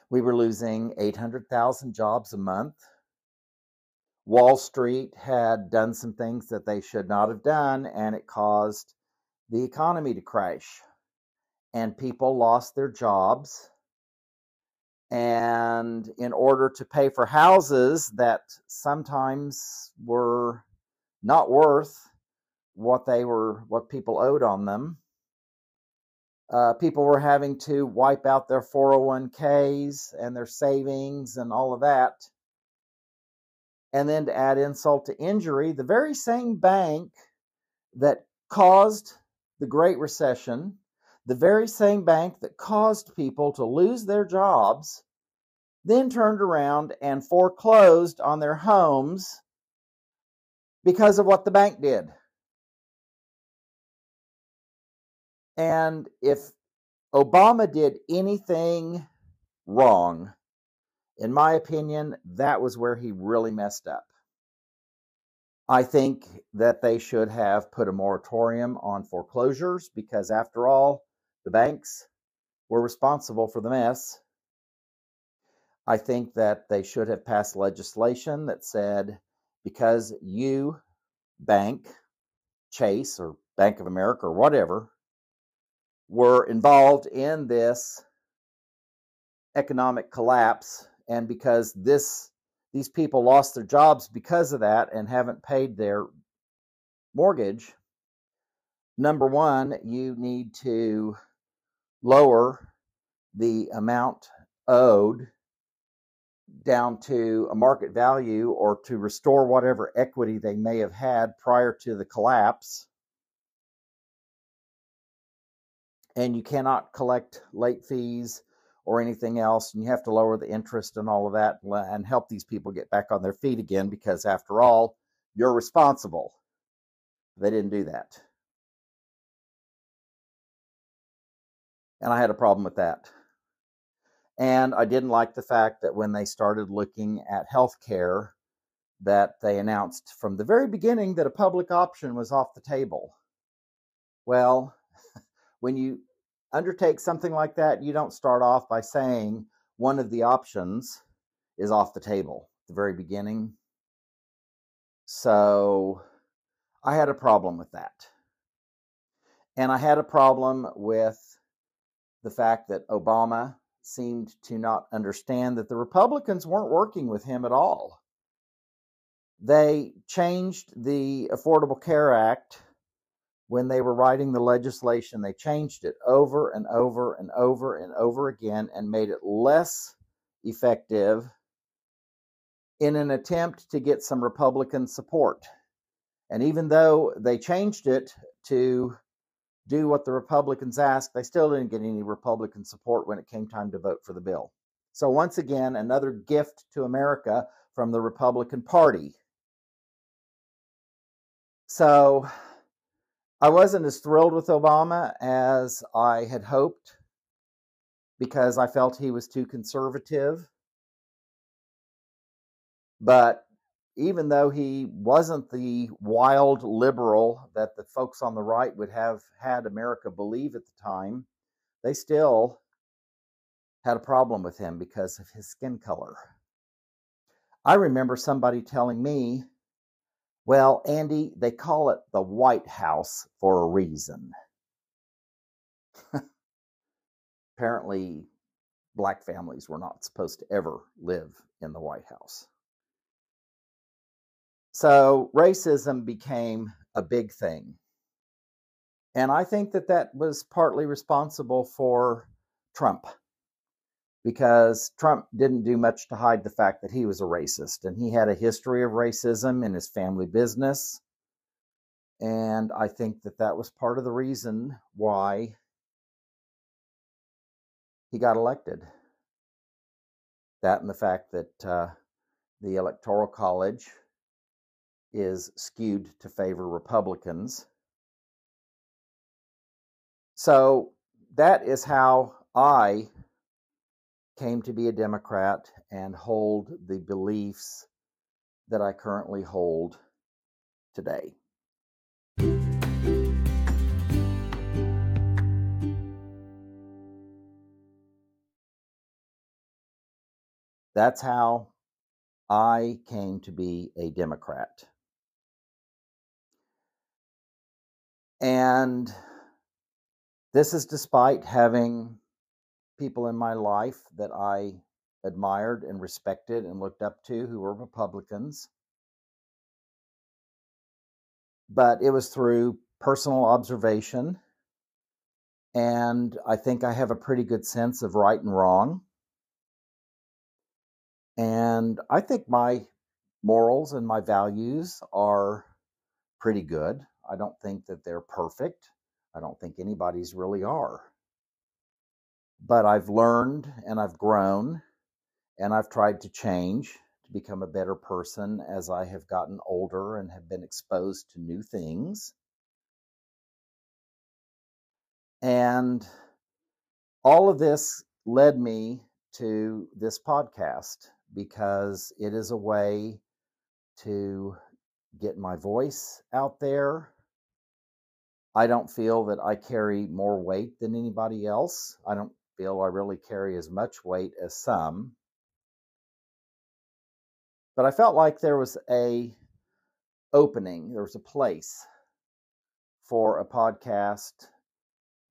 Speaker 1: We were losing 800,000 jobs a month. Wall Street had done some things that they should not have done, and it caused the economy to crash. And people lost their jobs. And in order to pay for houses that sometimes were not worth what they were, what people owed on them, uh, people were having to wipe out their 401ks and their savings and all of that and then to add insult to injury, the very same bank that caused the Great Recession, the very same bank that caused people to lose their jobs, then turned around and foreclosed on their homes because of what the bank did. And if Obama did anything wrong, in my opinion, that was where he really messed up. I think that they should have put a moratorium on foreclosures because, after all, the banks were responsible for the mess. I think that they should have passed legislation that said because you, bank, Chase, or Bank of America, or whatever, were involved in this economic collapse and because this these people lost their jobs because of that and haven't paid their mortgage number one you need to lower the amount owed down to a market value or to restore whatever equity they may have had prior to the collapse and you cannot collect late fees or anything else, and you have to lower the interest and all of that and help these people get back on their feet again because, after all, you're responsible. They didn't do that. And I had a problem with that. And I didn't like the fact that when they started looking at health care, that they announced from the very beginning that a public option was off the table. Well, when you undertake something like that, you don't start off by saying one of the options is off the table at the very beginning. So I had a problem with that. And I had a problem with the fact that Obama seemed to not understand that the Republicans weren't working with him at all. They changed the Affordable Care Act when they were writing the legislation, they changed it over and over and over and over again and made it less effective in an attempt to get some Republican support. And even though they changed it to do what the Republicans asked, they still didn't get any Republican support when it came time to vote for the bill. So, once again, another gift to America from the Republican Party. So, I wasn't as thrilled with Obama as I had hoped because I felt he was too conservative. But even though he wasn't the wild liberal that the folks on the right would have had America believe at the time, they still had a problem with him because of his skin color. I remember somebody telling me, well, Andy, they call it the White House for a reason. Apparently, black families were not supposed to ever live in the White House. So racism became a big thing. And I think that that was partly responsible for Trump because Trump didn't do much to hide the fact that he was a racist and he had a history of racism in his family business. And I think that that was part of the reason why he got elected. That and the fact that uh, the Electoral College is skewed to favor Republicans. So that is how I came to be a Democrat and hold the beliefs that I currently hold today. That's how I came to be a Democrat. And this is despite having people in my life that I admired and respected and looked up to who were Republicans. But it was through personal observation. And I think I have a pretty good sense of right and wrong. And I think my morals and my values are pretty good. I don't think that they're perfect. I don't think anybody's really are. But I've learned and I've grown and I've tried to change to become a better person as I have gotten older and have been exposed to new things. And all of this led me to this podcast because it is a way to get my voice out there I don't feel that I carry more weight than anybody else. I don't feel I really carry as much weight as some. But I felt like there was a opening, there was a place for a podcast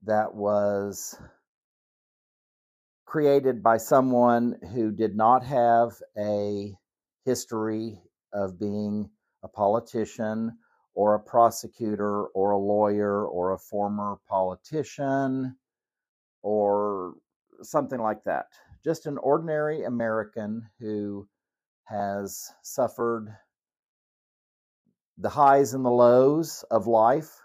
Speaker 1: that was created by someone who did not have a history of being a politician or a prosecutor or a lawyer or a former politician or something like that. Just an ordinary American who has suffered the highs and the lows of life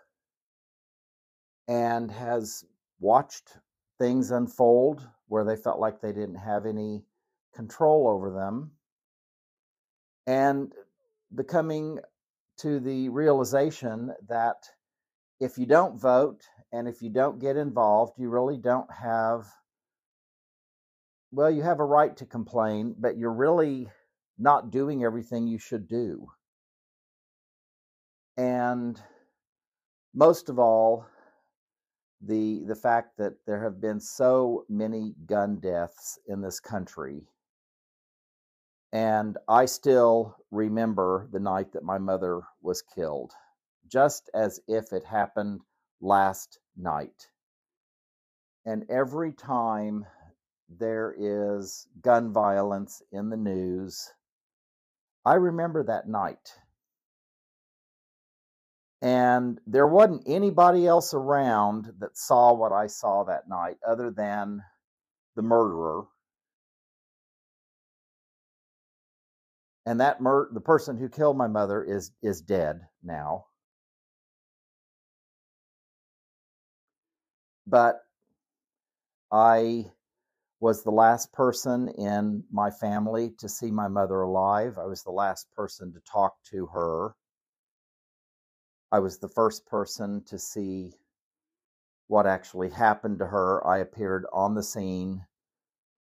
Speaker 1: and has watched things unfold where they felt like they didn't have any control over them and becoming to the realization that if you don't vote and if you don't get involved, you really don't have, well, you have a right to complain, but you're really not doing everything you should do. And most of all, the the fact that there have been so many gun deaths in this country and I still remember the night that my mother was killed, just as if it happened last night. And every time there is gun violence in the news, I remember that night. And there wasn't anybody else around that saw what I saw that night other than the murderer and that mur- the person who killed my mother is is dead now. But I was the last person in my family to see my mother alive. I was the last person to talk to her. I was the first person to see what actually happened to her. I appeared on the scene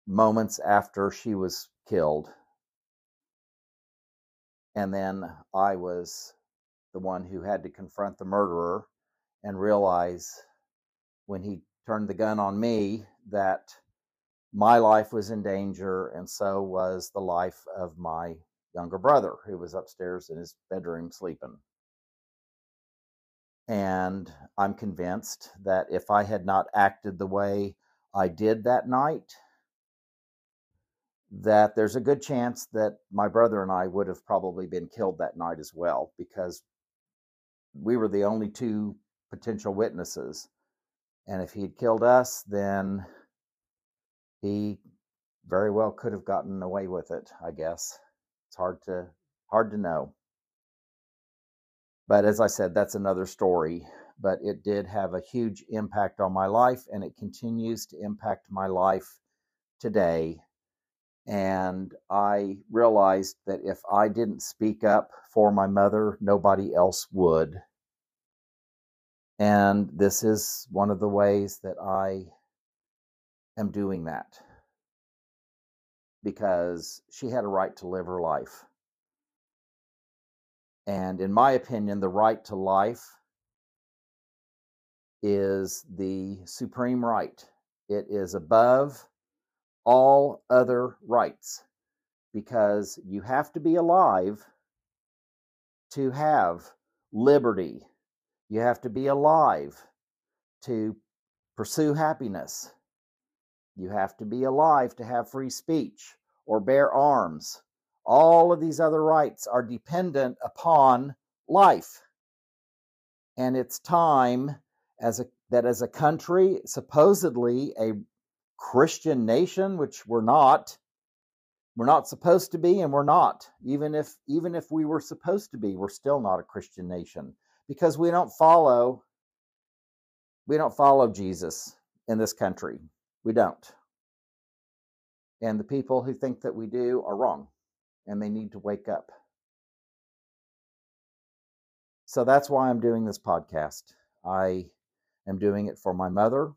Speaker 1: moments after she was killed. And then I was the one who had to confront the murderer and realize when he turned the gun on me that my life was in danger, and so was the life of my younger brother, who was upstairs in his bedroom sleeping. And I'm convinced that if I had not acted the way I did that night, that there's a good chance that my brother and I would have probably been killed that night as well, because we were the only two potential witnesses. And if he'd killed us, then he very well could have gotten away with it, I guess. It's hard to hard to know. But as I said, that's another story. But it did have a huge impact on my life, and it continues to impact my life today. And I realized that if I didn't speak up for my mother, nobody else would. And this is one of the ways that I am doing that because she had a right to live her life. And in my opinion, the right to life is the supreme right. It is above all other rights because you have to be alive to have liberty. You have to be alive to pursue happiness. You have to be alive to have free speech or bear arms all of these other rights are dependent upon life. And it's time as a that as a country, supposedly a Christian nation, which we're not, we're not supposed to be, and we're not. Even if even if we were supposed to be, we're still not a Christian nation because we don't follow we don't follow Jesus in this country. We don't. And the people who think that we do are wrong and they need to wake up. So that's why I'm doing this podcast. I am doing it for my mother,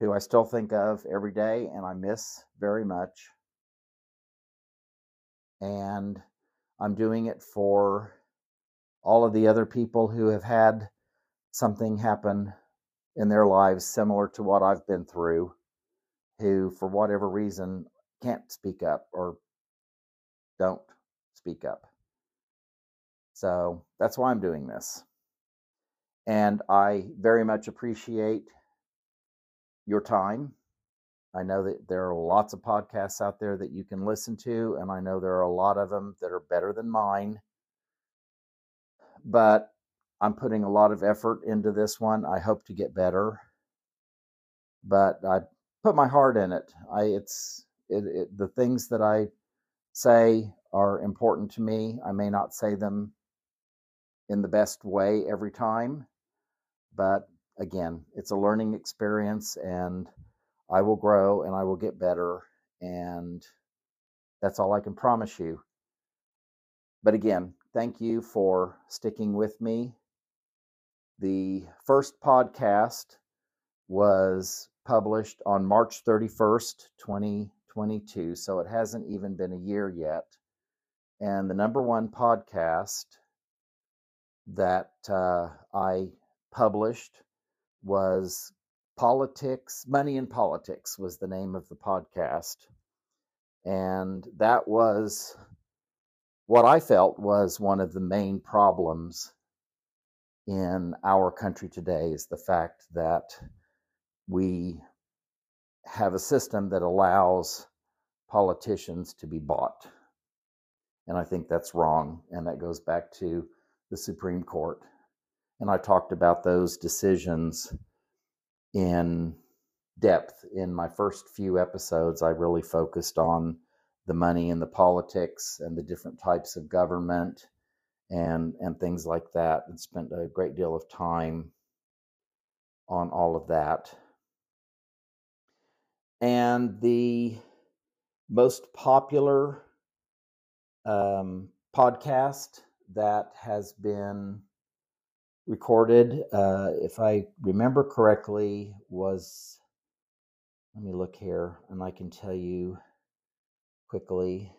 Speaker 1: who I still think of every day and I miss very much. And I'm doing it for all of the other people who have had something happen in their lives similar to what I've been through, who, for whatever reason, can't speak up or don't speak up. So that's why I'm doing this. And I very much appreciate your time. I know that there are lots of podcasts out there that you can listen to, and I know there are a lot of them that are better than mine. But I'm putting a lot of effort into this one. I hope to get better, but I put my heart in it. I it's it, it the things that I say are important to me. I may not say them in the best way every time, but again, it's a learning experience and I will grow and I will get better. And that's all I can promise you. But again, thank you for sticking with me. The first podcast was published on March 31st, 2022, so it hasn't even been a year yet. And the number one podcast that uh, I published was Politics, Money and Politics was the name of the podcast. And that was what I felt was one of the main problems in our country today is the fact that we have a system that allows politicians to be bought. And I think that's wrong. And that goes back to the Supreme Court. And I talked about those decisions in depth in my first few episodes. I really focused on the money and the politics and the different types of government and and things like that and spent a great deal of time on all of that. And the most popular um, podcast that has been recorded, uh, if I remember correctly, was let me look here and I can tell you quickly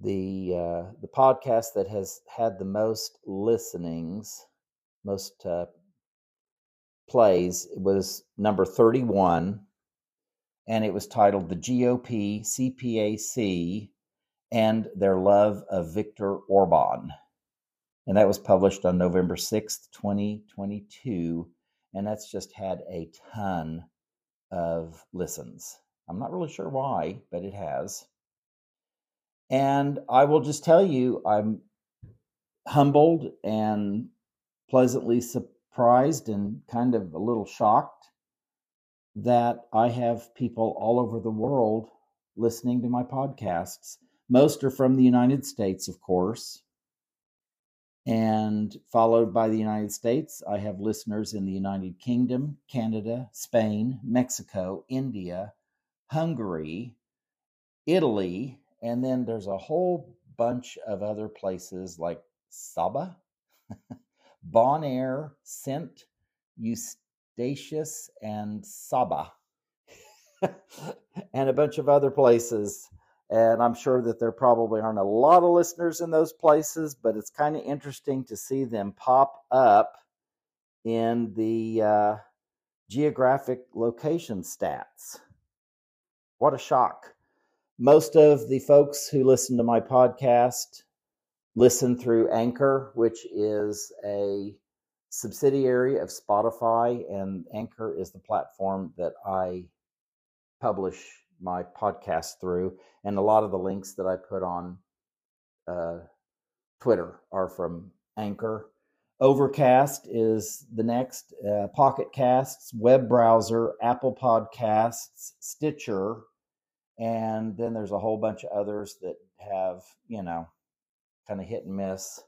Speaker 1: the uh, the podcast that has had the most listenings, most uh, plays was number 31 and it was titled the GOP CPAC and their love of Viktor Orban. And that was published on November 6th, 2022. And that's just had a ton of listens. I'm not really sure why, but it has. And I will just tell you, I'm humbled and pleasantly surprised and kind of a little shocked that I have people all over the world listening to my podcasts. Most are from the United States, of course. And followed by the United States, I have listeners in the United Kingdom, Canada, Spain, Mexico, India, Hungary, Italy, and then there's a whole bunch of other places like Saba, Bonaire, Saint Eustatius, and Saba, and a bunch of other places. And I'm sure that there probably aren't a lot of listeners in those places, but it's kind of interesting to see them pop up in the uh, geographic location stats. What a shock. Most of the folks who listen to my podcast listen through Anchor, which is a subsidiary of Spotify, and Anchor is the platform that I publish my podcast through. And a lot of the links that I put on uh, Twitter are from Anchor. Overcast is the next, uh, Pocket Casts, web browser, Apple Podcasts, Stitcher, and then there's a whole bunch of others that have, you know, kind of hit and miss.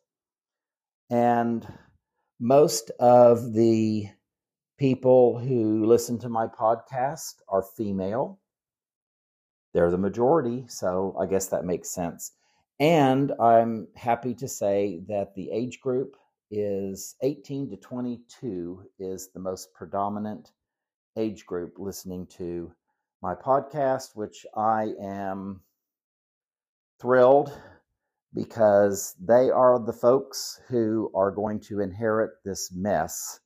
Speaker 1: And most of the people who listen to my podcast are female. They're the majority, so I guess that makes sense. And I'm happy to say that the age group is 18 to 22 is the most predominant age group listening to my podcast, which I am thrilled because they are the folks who are going to inherit this mess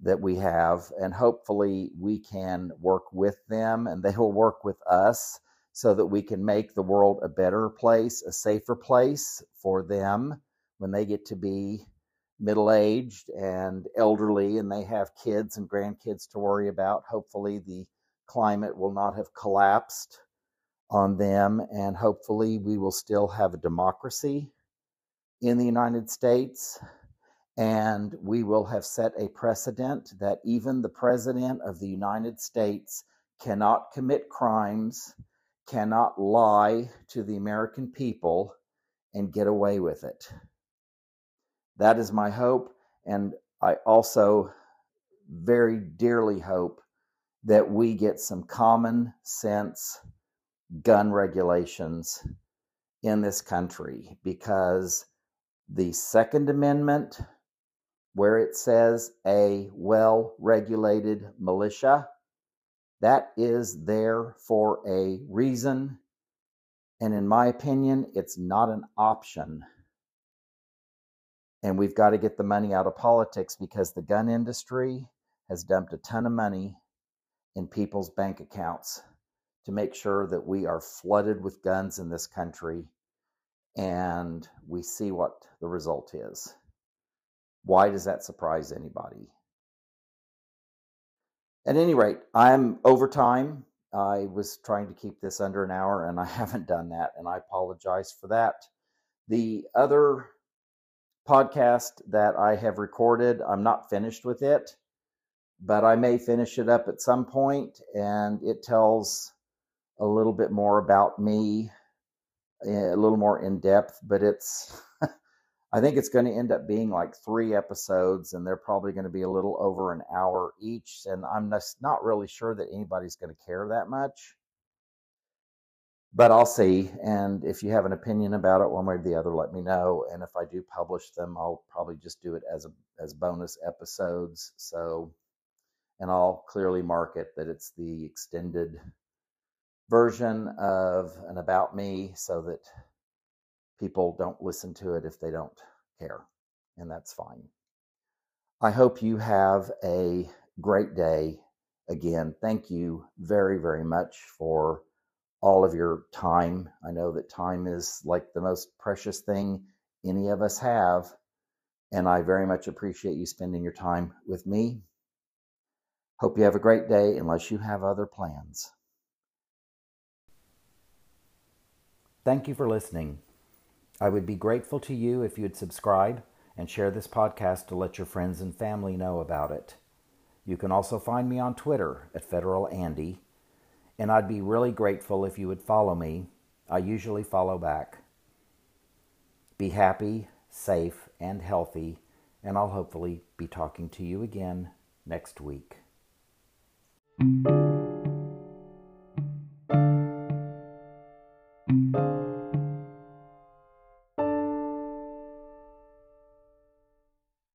Speaker 1: that we have. And hopefully, we can work with them and they will work with us so that we can make the world a better place, a safer place for them when they get to be middle aged and elderly and they have kids and grandkids to worry about. Hopefully, the climate will not have collapsed on them, and hopefully, we will still have a democracy in the United States. And we will have set a precedent that even the President of the United States cannot commit crimes, cannot lie to the American people, and get away with it. That is my hope. And I also very dearly hope that we get some common sense gun regulations in this country because the Second Amendment, where it says a well regulated militia, that is there for a reason. And in my opinion, it's not an option. And we've got to get the money out of politics because the gun industry has dumped a ton of money in people's bank accounts to make sure that we are flooded with guns in this country and we see what the result is. Why does that surprise anybody? At any rate, I'm over time. I was trying to keep this under an hour and I haven't done that, and I apologize for that. The other podcast that I have recorded, I'm not finished with it but I may finish it up at some point, and it tells a little bit more about me, eh, a little more in depth, but it's I think it's going to end up being like three episodes, and they're probably going to be a little over an hour each. And I'm not really sure that anybody's going to care that much. But I'll see. And if you have an opinion about it, one way or the other, let me know. And if I do publish them, I'll probably just do it as a as bonus episodes. So, and I'll clearly mark it that it's the extended version of an about me, so that people don't listen to it if they don't care, and that's fine. I hope you have a great day. Again, thank you very, very much for all of your time. I know that time is like the most precious thing any of us have, and I very much appreciate you spending your time with me. Hope you have a great day, unless you have other plans. Thank you for listening. I would be grateful to you if you'd subscribe and share this podcast to let your friends and family know about it. You can also find me on Twitter at Federal Andy, and I'd be really grateful if you would follow me. I usually follow back. Be happy, safe, and healthy, and I'll hopefully be talking to you again next week thank you